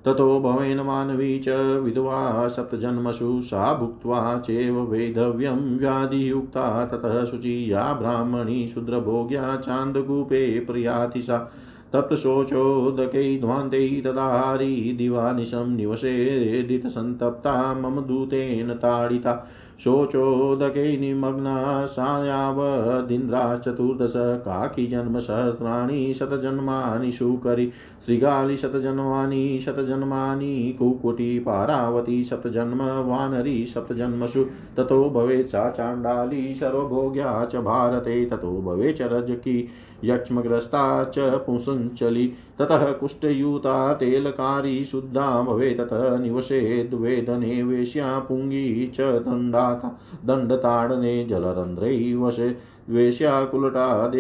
ततो भवेन मानवी च विधवा सप्तजन्मसु सा भुक्त्वा चैव वेधव्यं व्याधियुक्ता। ततः शुचिया ब्राह्मणी शूद्रभोग्या चान्दकूपे प्रयाति सा। तप्तशोचोदकै ध्वान्तै तदाहारी दिवानिशं निवसेदितसन्तप्ता मम दूतेन ताडिता। शोचोदके निमग्ना सा यावदिन्द्राश्चतुर्दश काकी जन्मसहस्राणि शतजन्मानि शूकरि शृगाली शतजन्मानि शतजन्मानि कुकुटी पारावती सप्तजन्म वानरी सप्तजन्मसु ततो भवेत् सा चाण्डाली सर्वभोग्या च भारते, ततो भवेत् रजकी, यक्ष्मग्रस्ता च पुंसञ्चली ततः कुष्ठयूता तेलकारी शुद्धा भवे, ततः निवसेद्वेदने वेश्या पुङ्गी च दण्डाता दण्डताडने जलरन्ध्रै वशे वेश्या कुलटा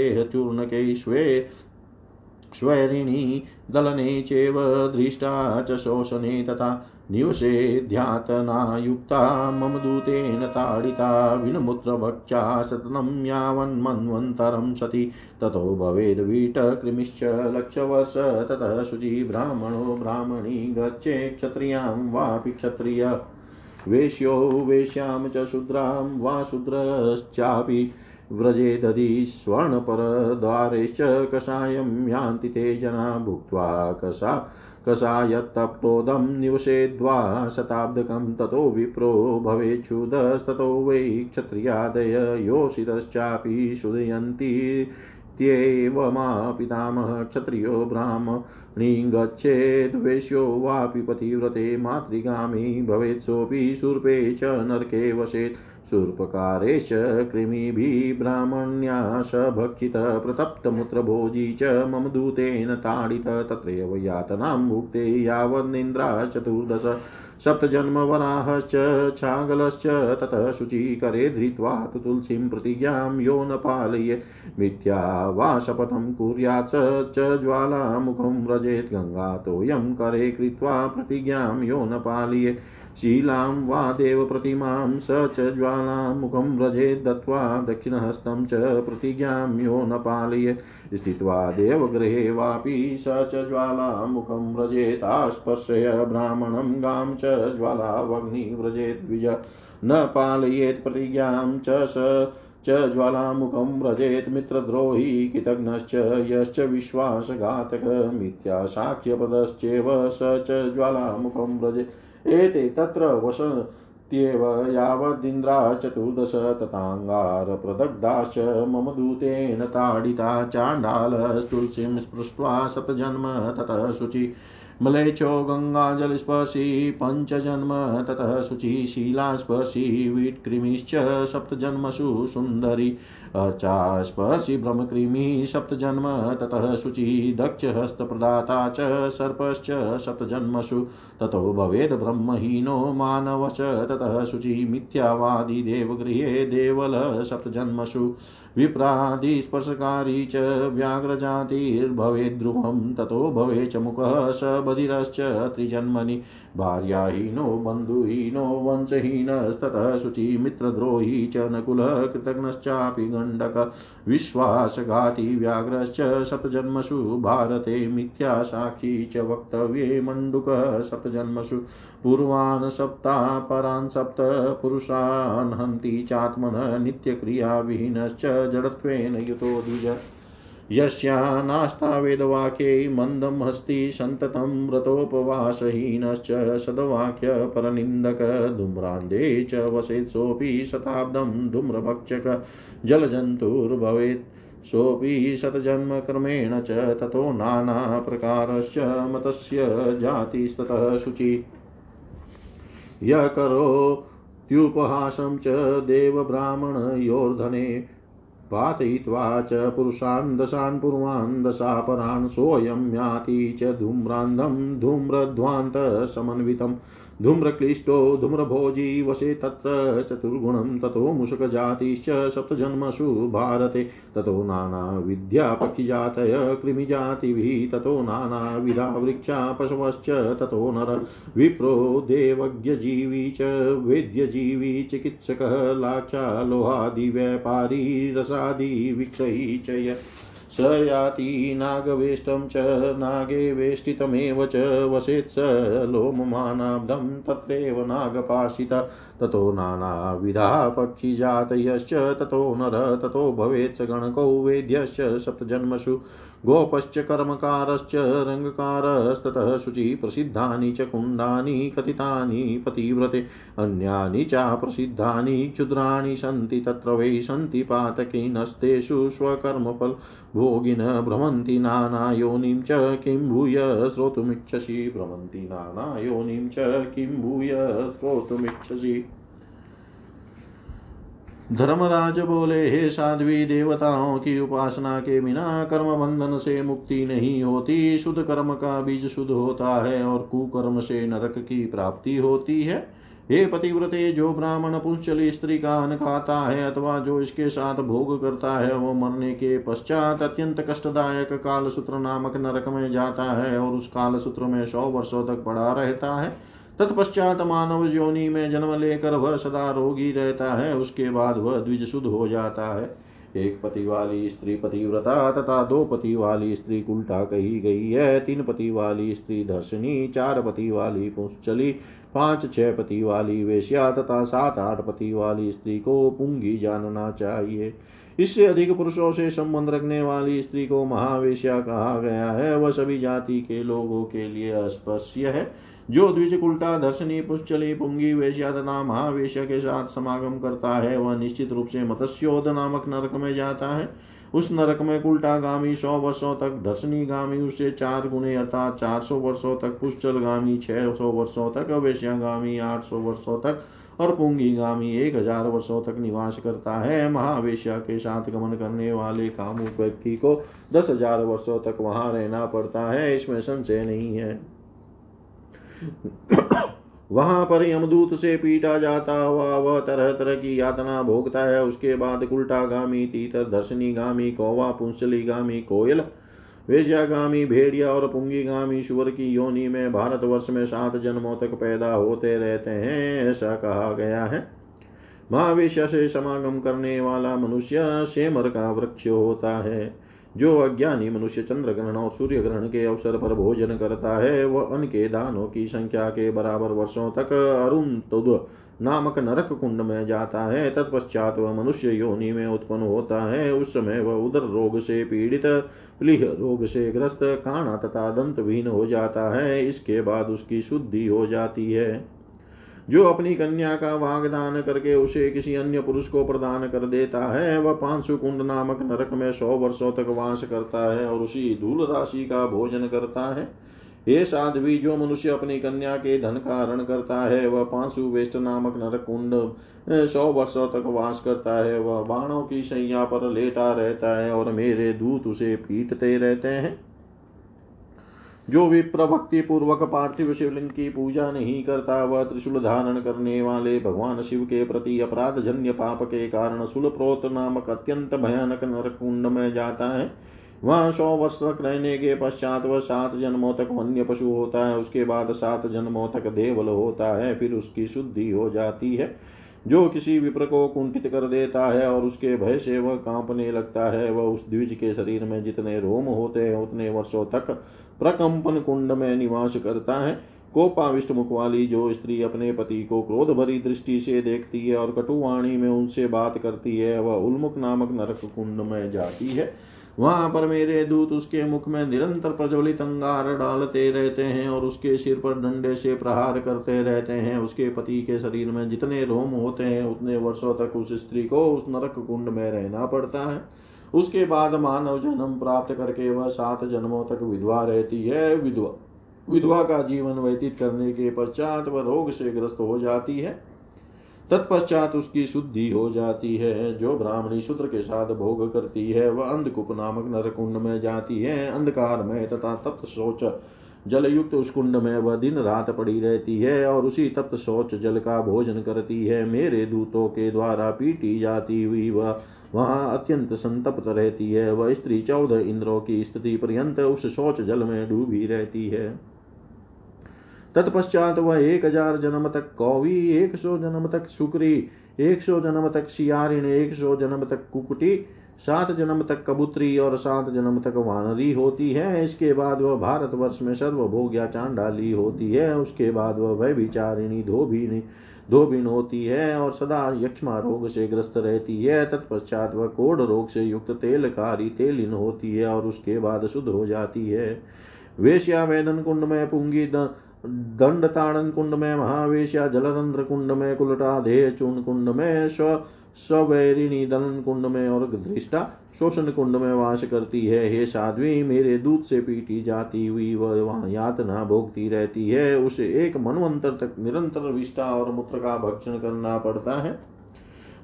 स्वैरिणी दलने चैव दृष्टा च शोषणे तथा निवसेध्यातनायुक्ता मम दूतेन ताडिता विनमुत्रभक्षा सततं यावन्मन्वन्तरं सति। ततो भवेद्वीटकृमिश्च लक्षवर्ष ततः शुचि ब्राह्मणो ब्राह्मणी गच्छे क्षत्रियाँ वापि क्षत्रिय। वेश्यो वेश्यां च शूद्रां वा शूद्रश्चापि व्रजेदधि स्वर्णपरद्वारेश्च कषायं यान्ति ते जना। भुक्त्वा कषा कषायत्तप्तोदं निवसेद्वा शताब्दकं ततो विप्रो भवेच्छुदस्ततो वै क्षत्रियादय योषितश्चापि शुदयन्ति इत्येव मा पितामह क्षत्रियो ब्राह्मणी गच्छेद्वेश्यो वापि पतिव्रते मातृगामी भवेत् सोऽपि शूर्पे च नरके वसेत् शूर्पकारेश कृमिभिः ब्राह्मण्या सभक्षितः प्रतप्तमूत्रभोजी च मम दूतेन ताडित, तत्रैव यातनां भुक्ते यावन्निन्द्रा चतुर्दश सप्तजन्मवराहश्च, छागलश्च, ततः शुचीकरे धृत्वा तु तुलसीं प्रतिज्ञां यो न पालये। मिथ्या वा शपथं कुर्यात् च ज्वालामुखं व्रजेत् गङ्गातोऽयं करे कृत्वा प्रतिज्ञां यो न पालये। शीलां वा देवप्रतिमां स च ज्वालामुखं व्रजे दत्त्वा दक्षिणहस्तं च प्रतिज्ञां यो न पालयेत् स्थित्वा देवगृहे वापि स च ज्वालामुखं व्रजेतास्पर्शय ब्राह्मणं गां च ज्वालावग्नि व्रजेद्विज न पालयेत् प्रतिज्ञां च स च ज्वालामुखं व्रजेत् मित्रद्रोही कृतघ्नश्च यश्च विश्वासघातक मिथ्या साक्ष्यपदश्चेव स च ज्वालामुखं व्रजेत् एते तत्र वसत्येव यावदिन्द्रा चतुर्दश तथाङ्गारप्रदग्धाश्च मम दूतेन ताडिता चाण्डालस्तुलसीं स्पृष्ट्वा शतजन्म ततः शुचि। मलेच्छो गङ्गाजलस्पर्शी पञ्चजन्म ततः शुचि शीलास्पर्शी विट्कृमिश्च सप्तजन्मसु सुन्दरी। अर्चास्पर्शी ब्रह्मकृमिः सप्तजन्म ततः शुचि, दक्षहस्तप्रदाता च सर्पश्च सप्तजन्मसु। ततो भवेद् ब्रह्महीनो मानवश्च ततः शुचि, मिथ्यावादी देवगृहे देवल सप्तजन्मसु। विप्रादिस्पर्शकारी च व्याघ्रजातिर्भवेद्ध्रुवं ततो भवे च मुखः स बधिरश्च त्रिजन्मनि। भार्याहीनो, बन्धुहीनो, वंशहीनस्ततः शुचि, मित्रद्रोही च नकुलः कृतघ्नश्चापि गण्डक। विश्वासघाती व्याघ्रश्च सप्तजन्मसु। भारते मिथ्या साक्षी च वक्तव्ये मण्डुकः सप्तजन्मसु। पूर्वान् सप्ताः परान् सप्त पुरुषान् हन्ति चात्मनः नित्यक्रियाविहीनश्च जडत्वेन युतो द्विज। यस्या नास्ता वेदवाक्यै मन्दं हस्ति सन्ततं व्रतोपवासहीनश्च सद्वाक्यपरनिन्दक धूम्रान्धे च वसेत् सोऽपि शताब्दं धूम्रभक्षक। जलजन्तुर्भवेत्, सोऽपि शतजन्मक्रमेण च ततो नानाप्रकारश्च मतस्य जातिस्ततः शुचि। य करोत्युपहासं च देवब्राह्मणयोर्धने पातयित्वा च पुरुषान् दशान् पूर्वान् दशापरान् सोऽयं याति च धूम्रान्धं धूम्रध्वान्तसमन्वितम् धूम्रक्लिष्टो धूम्रभोजी वशे तत्र चतुर्गुणं ततो मुषकजातिश्च सप्तजन्मसु भारते। ततो नानाविद्यापक्षिजातय कृमिजातिभिः, ततो नानाविधा वृक्षा पशवश्च, ततो नर विप्रो देवज्ञजीवी च वेद्यजीवी चिकित्सकः लाक्षा लोहादिव्यापारी रसादिविक्रयी च स याति नागवेष्टं च नागे वेष्टितमेव च, वसेत् स लोममानाब्धं तत्रैव नागपाशिता ततो नानाविधा पक्षिजातयश्च, ततो नर, ततो भवेत् स गणको वेद्यश्च सप्तजन्मसु। गोपश्च कर्मकारश्च, रङ्गकारस्ततः शुचि प्रसिद्धानि च कुण्डानि, कथितानि पतिव्रते। अन्यानि च प्रसिद्धानि, क्षुद्राणि सन्ति, तत्र वै सन्ति पातकीनस्तेषु स्वकर्मफल। भोगिन भ्रमन्ति नानायोनिं च, किं भूय श्रोतुमिच्छसि। भ्रमन्ति नानायोनिं च, किं भूय श्रोतुमिच्छसि। धर्मराज बोले, हे साध्वी देवताओं की उपासना के बिना कर्म बंधन से मुक्ति नहीं होती। शुद्ध कर्म का बीज शुद्ध होता है और कुकर्म से नरक की प्राप्ति होती है। हे पतिव्रते, जो ब्राह्मण पुंचली स्त्री का अन्न खाता है अथवा जो इसके साथ भोग करता है, वो मरने के पश्चात अत्यंत कष्टदायक काल सूत्र नामक नरक में जाता है और उस काल सूत्र में सौ वर्षों तक पड़ा रहता है। तत्पश्चात मानव योनि में जन्म लेकर वह सदा रोगी रहता है, उसके बाद वह द्विज शुद्ध हो जाता है। एक पति वाली स्त्री पतिव्रता तथा दो पति वाली स्त्री उल्टा कही गई है। तीन पति वाली स्त्री दर्शनी, चार पति वाली पुंचली पाँच, छह पति वाली वेश्या तथा सात, आठ पति वाली स्त्री को पुंगी जानना चाहिए। इससे अधिक पुरुषों से संबंध रखने वाली स्त्री को महावेश्या कहा गया है। वह सभी जाति के लोगों के लिए अस्पृश्य है। जो द्विज उल्टा दर्शनी पुष्चली पुंगी वेश्या तथा महावेश्य के साथ समागम करता है, वह निश्चित रूप से मत्स्योद नामक नरक में जाता है। उस नरक में गामी सौ वर्षों तक दर्शनी गामी उससे चार गुणे अर्थात चार सौ वर्षों तक पुष्चल गामी छह सौ वर्षों तक गामी आठ सौ वर्षों तक और पुंगी गामी एक हज़ार वर्षों तक निवास करता है। महावेश्या के साथ गमन करने वाले कामुक व्यक्ति को दस हज़ार वर्षों तक वहाँ रहना पड़ता है, इसमें संशय नहीं है। वहाँ पर यमदूत से पीटा जाता हुआ वह तरह तरह की यातना भोगता है। उसके बाद उल्टा गामी तीतर दर्शनी गामी कौवा पुंसली गामी कोयल, वेश्यागामी, भेड़िया और पुंगीगामी शुवर की योनि में भारतवर्ष में सात जन्मों तक पैदा होते रहते हैं, ऐसा कहा गया है। महावेश्य से समागम करने वाला मनुष्य सेमर का वृक्ष होता है। जो अज्ञानी मनुष्य चंद्र ग्रहण और सूर्य ग्रहण के अवसर पर भोजन करता है, वह अन्न के दानों की संख्या के बराबर वर्षों तक अरुण तुद नामक नरक कुंड में जाता है। तत्पश्चात वह मनुष्य योनि में उत्पन्न होता है। उस समय वह उदर रोग से पीड़ित, प्लीह रोग से ग्रस्त, काणा तथा दंतहीन हो जाता है। इसके बाद उसकी शुद्धि हो जाती है। जो अपनी कन्या का वागदान करके उसे किसी अन्य पुरुष को प्रदान कर देता है, वह पांशु कुंड नामक नरक में सौ वर्षों तक वास करता है और उसी धूल राशि का भोजन करता है। ये साध्वी, जो मनुष्य अपनी कन्या के धन का हरण करता है, वह पांशु वेस्ट नामक नरक कुंड सौ वर्षों तक वास करता है। वह बाणों की सैया पर लेटा रहता है और मेरे दूत उसे पीटते रहते हैं। जो विप्र भक्ति पूर्वक पार्थिव शिवलिंग की पूजा नहीं करता, वह त्रिशूल धारण करने वाले भगवान शिव के प्रति अपराध जन्य पाप के कारण सुलप्रोत नामक अत्यंत भयानक नरक कुंड में जाता है। वहाँ सौ वर्ष तक रहने के पश्चात वह सात जन्मों तक वन्य पशु होता है, उसके बाद सात जन्मों तक देवल होता है, फिर उसकी शुद्धि हो जाती है। जो किसी विप्र को कुंठित कर देता है और उसके भय से वह कांपने लगता है, वह उस द्विज के शरीर में जितने रोम होते हैं, उतने वर्षों तक प्रकंपन कुंड में निवास करता है। कोपाविष्ट मुख वाली जो स्त्री अपने पति को क्रोध भरी दृष्टि से देखती है और कटुवाणी में उनसे बात करती है, वह उन्मुख नामक नरक कुंड में जाती है। वहाँ पर मेरे दूत उसके मुख में निरंतर प्रज्वलित अंगार डालते रहते हैं और उसके सिर पर डंडे से प्रहार करते रहते हैं। उसके पति के शरीर में जितने रोम होते हैं, उतने वर्षों तक उस स्त्री को उस नरक कुंड में रहना पड़ता है। उसके बाद मानव जन्म प्राप्त करके वह सात जन्मों तक विधवा रहती है। विधवा विधवा का जीवन व्यतीत करने के पश्चात वह रोग से ग्रस्त हो जाती है। तत्पश्चात उसकी शुद्धि हो जाती है। जो ब्राह्मणी शूद्र के साथ भोग करती है, वह अंधकुप नामक नरकुंड में जाती है। अंधकार में तथा तप्त सोच जल युक्त उस कुंड में वह दिन रात पड़ी रहती है और उसी तप्त शौच जल का भोजन करती है। मेरे दूतों के द्वारा पीटी जाती हुई वह वहाँ अत्यंत संतप्त रहती है। वह स्त्री चौदह इंद्रों की स्थिति पर्यंत उस शौच जल में डूबी रहती है। तत्पश्चात वह एक हज़ार जन्म तक कौवी, एक सौ जन्म तक शुक्री एक सौ जन्म तक शियारिण एक सौ जन्म तक कुकुटी, सात जन्म तक कबूतरी और सात जन्म तक वानरी होती है। इसके बाद वह भारत वर्ष में सर्वभोग या चांडाली होती है। उसके बाद वह वह विचारिणी धोबिनी, धोबिन होती है और सदा यक्षमा रोग से ग्रस्त रहती है। तत्पश्चात वह कोड रोग से युक्त तेलकारी तेलिन होती है और उसके बाद शुद्ध हो जाती है। वेश्या वेदन कुंड में पुंगी दंड ताड़न कुंड में महावेश जलरंध्र कुंड में कुलटा देह चूर्ण कुंड में स्व स्वैरिणी दलन कुंड में और दृष्टा शोषण कुंड में वास करती है। हे साध्वी, मेरे दूध से पीटी जाती हुई वह वहाँ यातना भोगती रहती है। उसे एक मनवंतर तक निरंतर विष्टा और मूत्र का भक्षण करना पड़ता है।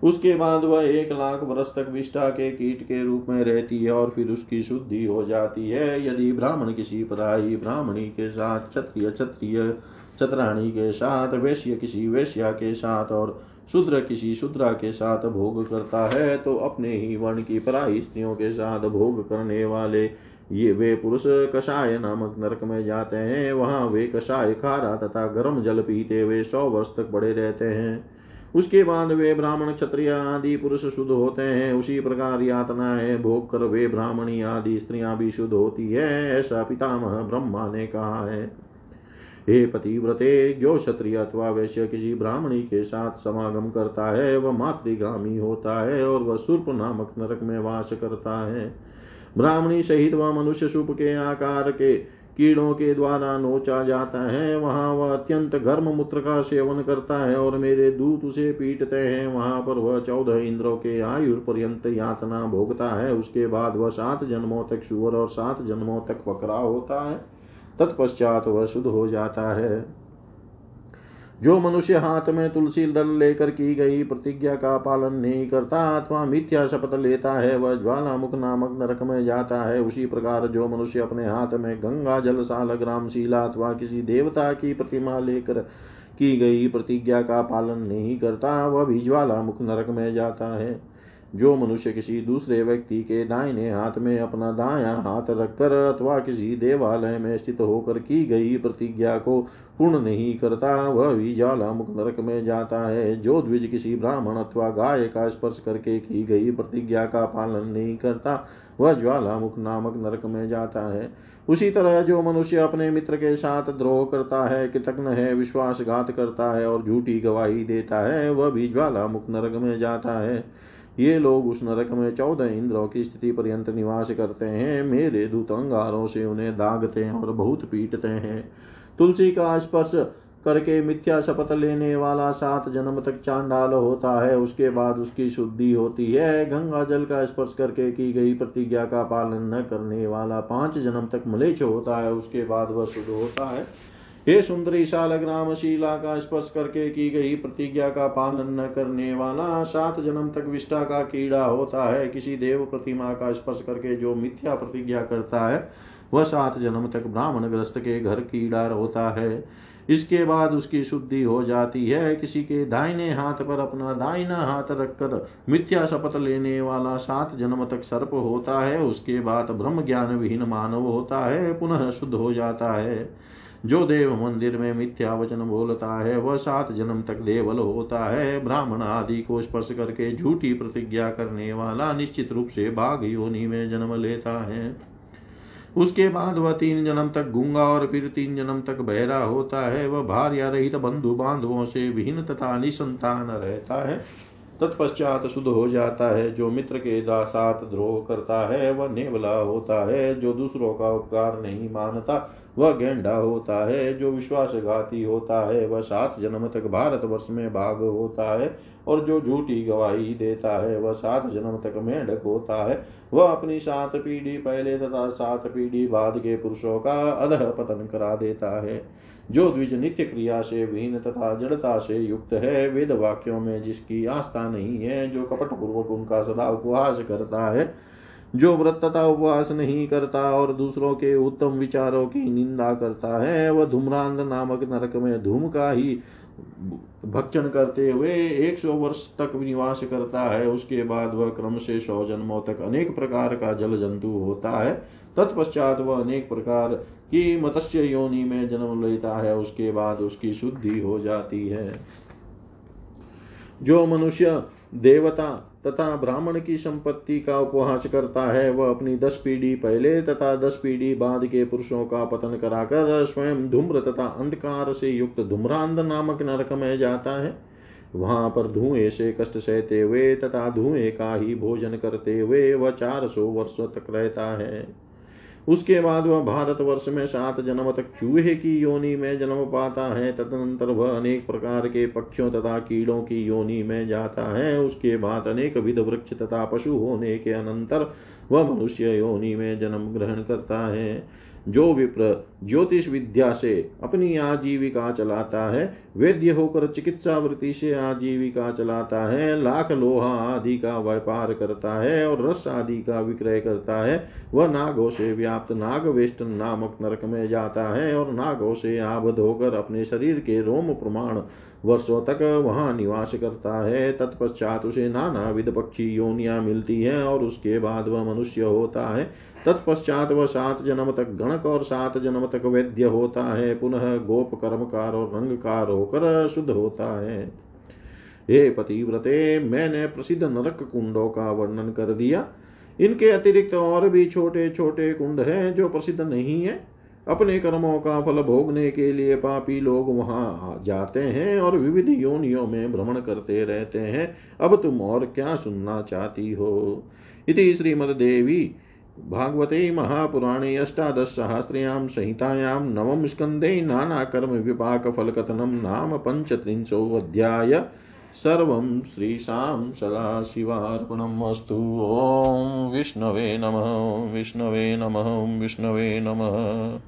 उसके बाद वह एक लाख वर्ष तक विष्ठा के कीट के रूप में रहती है और फिर उसकी शुद्धि हो जाती है। यदि ब्राह्मण किसी पराई, ब्राह्मणी के साथ, क्षत्रिय क्षत्रिय चतराणी के साथ, वैश्य किसी वैश्या के साथ और शूद्र किसी शूद्रा के साथ भोग करता है तो अपने ही वर्ण की पराई स्त्रियों के साथ भोग करने वाले ये वे पुरुष कषाय नामक नरक में जाते हैं। वहाँ वे कषाय खारा तथा गर्म जल पीते हुए सौ वर्ष तक बड़े रहते हैं। उसके बाद वे ब्राह्मण क्षत्रिय आदि पुरुष शुद्ध होते हैं। उसी प्रकार यातनाएँ, भोग कर वे ब्राह्मणी आदि स्त्रियाँ भी शुद्ध होती है, ऐसा पितामह ब्रह्मा ने कहा है। हे पतिव्रते, जो क्षत्रिय अथवा वैश्य किसी ब्राह्मणी के साथ समागम करता है, वह मातृगामी होता है और वह सुर्प नामक नरक में वास करता है। ब्राह्मणी सहित वह मनुष्य शुभ के आकार के कीड़ों के द्वारा नोचा जाता है। वहाँ वह अत्यंत गर्म मूत्र का सेवन करता है और मेरे दूत उसे पीटते हैं। वहाँ पर वह चौदह इंद्रों के आयु पर्यंत यातना भोगता है। उसके बाद वह सात जन्मों तक शुअर और सात जन्मों तक पकड़ा होता है। तत्पश्चात वह शुद्ध हो जाता है। जो मनुष्य हाथ में तुलसी दल लेकर की गई प्रतिज्ञा का पालन नहीं करता अथवा मिथ्या शपथ लेता है, वह ज्वालामुख नामक नरक में जाता है। उसी प्रकार जो मनुष्य अपने हाथ में गंगा जल सालग्राम शिला अथवा किसी देवता की प्रतिमा लेकर की गई प्रतिज्ञा का पालन नहीं करता, वह भी ज्वालामुख नरक में जाता है। जो मनुष्य किसी दूसरे व्यक्ति के दाहिने हाथ में अपना दाया हाथ रखकर अथवा किसी देवालय में स्थित होकर की गई प्रतिज्ञा को पूर्ण नहीं करता, वह भी ज्वालामुख नरक में जाता है। जो द्विज किसी ब्राह्मण अथवा गाय का स्पर्श करके की गई प्रतिज्ञा का पालन नहीं करता, वह ज्वालामुख नामक नरक में जाता है। उसी तरह जो मनुष्य अपने मित्र के साथ द्रोह करता है कृतज्ञ है, विश्वासघात करता है और झूठी गवाही देता है, वह भी ज्वालामुख नरक में जाता है। ये लोग उस नरक में चौदह इंद्रों की स्थिति पर्यंत निवास करते हैं। मेरे दूत अंगारों से उन्हें दागते हैं और बहुत पीटते हैं। तुलसी का स्पर्श करके मिथ्या शपथ लेने वाला सात जन्म तक चांडाल होता है। उसके बाद उसकी शुद्धि होती है। गंगा जल का स्पर्श करके की गई प्रतिज्ञा का पालन न करने वाला पाँच जन्म तक मलेच होता है। उसके बाद वह शुद्ध होता है। हे सुंदरी शालग्राम शीला का स्पर्श करके की गई प्रतिज्ञा का पालन न करने वाला सात जन्म तक विष्ठा का कीड़ा होता है। किसी देव प्रतिमा का स्पर्श करके जो मिथ्या प्रतिज्ञा करता है, वह सात जन्म तक ब्राह्मण ग्रस्त के घर कीड़ा होता है। इसके बाद उसकी शुद्धि हो जाती है। किसी के दाहिने हाथ पर अपना दाहिना हाथ रखकर मिथ्या शपथ लेने वाला सात जन्म तक सर्प होता है। उसके बाद ब्रह्म ज्ञान विहीन मानव होता है। पुनः शुद्ध हो जाता है। जो देव मंदिर में मिथ्या वचन बोलता है, वह सात जन्म तक देवल होता है। ब्राह्मण आदि को स्पर्श करके झूठी प्रतिज्ञा करने वाला निश्चित रूप से बाघ योनि में जन्म लेता है। उसके बाद वह तीन जन्म तक गूँगा और फिर तीन जन्म तक बहरा होता है। वह भार्या रहित बंधु बांधवों से विहीन तथा निसंतान रहता है। तत्पश्चात शुद्ध हो जाता है। जो मित्र के साथ द्रोह करता है, वह नेवला होता है। जो दूसरों का उपकार नहीं मानता, वह गेंडा होता है। जो विश्वासघाती होता है, वह सात जन्म तक भारत वर्ष में भाग होता है। और जो झूठी गवाही देता है, वह सात जन्म तक मेढक होता है। वह अपनी सात पीढ़ी पहले तथा सात पीढ़ी बाद के पुरुषों का अधः पतन करा देता है। जो द्विज नित्य क्रिया से विहीन तथा जड़ता से युक्त है, वेद वाक्यों में जिसकी आस्था नहीं है, जो कपट पूर्वक उनका सदा उपवास करता है, जो व्रत तथा उपवास नहीं करता और दूसरों के उत्तम विचारों की निंदा करता है, वह धूम्रांध नामक नरक में धूम का ही भक्षण करते हुए एक सौ वर्ष तक निवास करता है। उसके बाद वह क्रम से सौ जन्मों तक अनेक प्रकार का जल जंतु होता है। तत्पश्चात वह अनेक प्रकार की मत्स्य योनि में जन्म लेता है, उसके बाद उसकी शुद्धि हो जाती है। जो मनुष्य देवता तथा ब्राह्मण की संपत्ति का उपहास करता है, वह अपनी दस पीढ़ी पहले तथा दस पीढ़ी बाद के पुरुषों का पतन कराकर स्वयं धूम्र तथा अंधकार से युक्त धूम्रांध नामक नरक में जाता है। वहाँ पर धुएँ से कष्ट सहते हुए तथा धुएँ का ही भोजन करते हुए वह चार सौ वर्षों तक रहता है। उसके बाद वह भारत वर्ष में सात जन्म तक चूहे की योनि में जन्म पाता है, तदनंतर वह अनेक प्रकार के पक्षियों तथा कीड़ों की योनि में जाता है। उसके बाद अनेक विध वृक्ष तथा पशु होने के अनंतर वह मनुष्य योनि में जन्म ग्रहण करता है। जो विप्र ज्योतिष विद्या से अपनी आजीविका चलाता है। वेद्य होकर चिकित्सा वृत्ति से आजीविका चलाता है। लाख लोहा आदि का व्यापार करता है और रस आदि का विक्रय करता है। वह नागों से व्याप्त नागवेष्ट नामक नरक में जाता है और नागों से आबद्ध होकर अपने शरीर के रोम प्रमाण वर्षों तक वहाँ निवास करता है। तत्पश्चात उसे नाना विध पक्षी योनिया मिलती है और उसके बाद वह मनुष्य होता है। तत्पश्चात वह सात जन्म तक गणक और सात जन्म तक वैद्य होता है, पुनः गोप कर्मकार और रंगकार होकर शुद्ध होता है। हे पतिव्रते, मैंने प्रसिद्ध नरक कुंडों का वर्णन कर दिया। इनके अतिरिक्त और भी छोटे छोटे कुंड हैं जो प्रसिद्ध नहीं है। अपने कर्मों का फल भोगने के लिए पापी लोग वहाँ जाते हैं और विविध योनियों में भ्रमण करते रहते हैं। अब तुम और क्या सुनना चाहती हो? इति श्रीमदेवी भागवते महापुराणे अष्टादशसहस्र्यां संहितायां नवम स्कन्धे नानाकर्मविपाकफलकथनं नाम पञ्चत्रिंशोऽध्याय सर्वं श्रीशां सदाशिवार्पणम् अस्तु। ॐ विष्णवे नमः विष्णवे नमः विष्णवे नमः।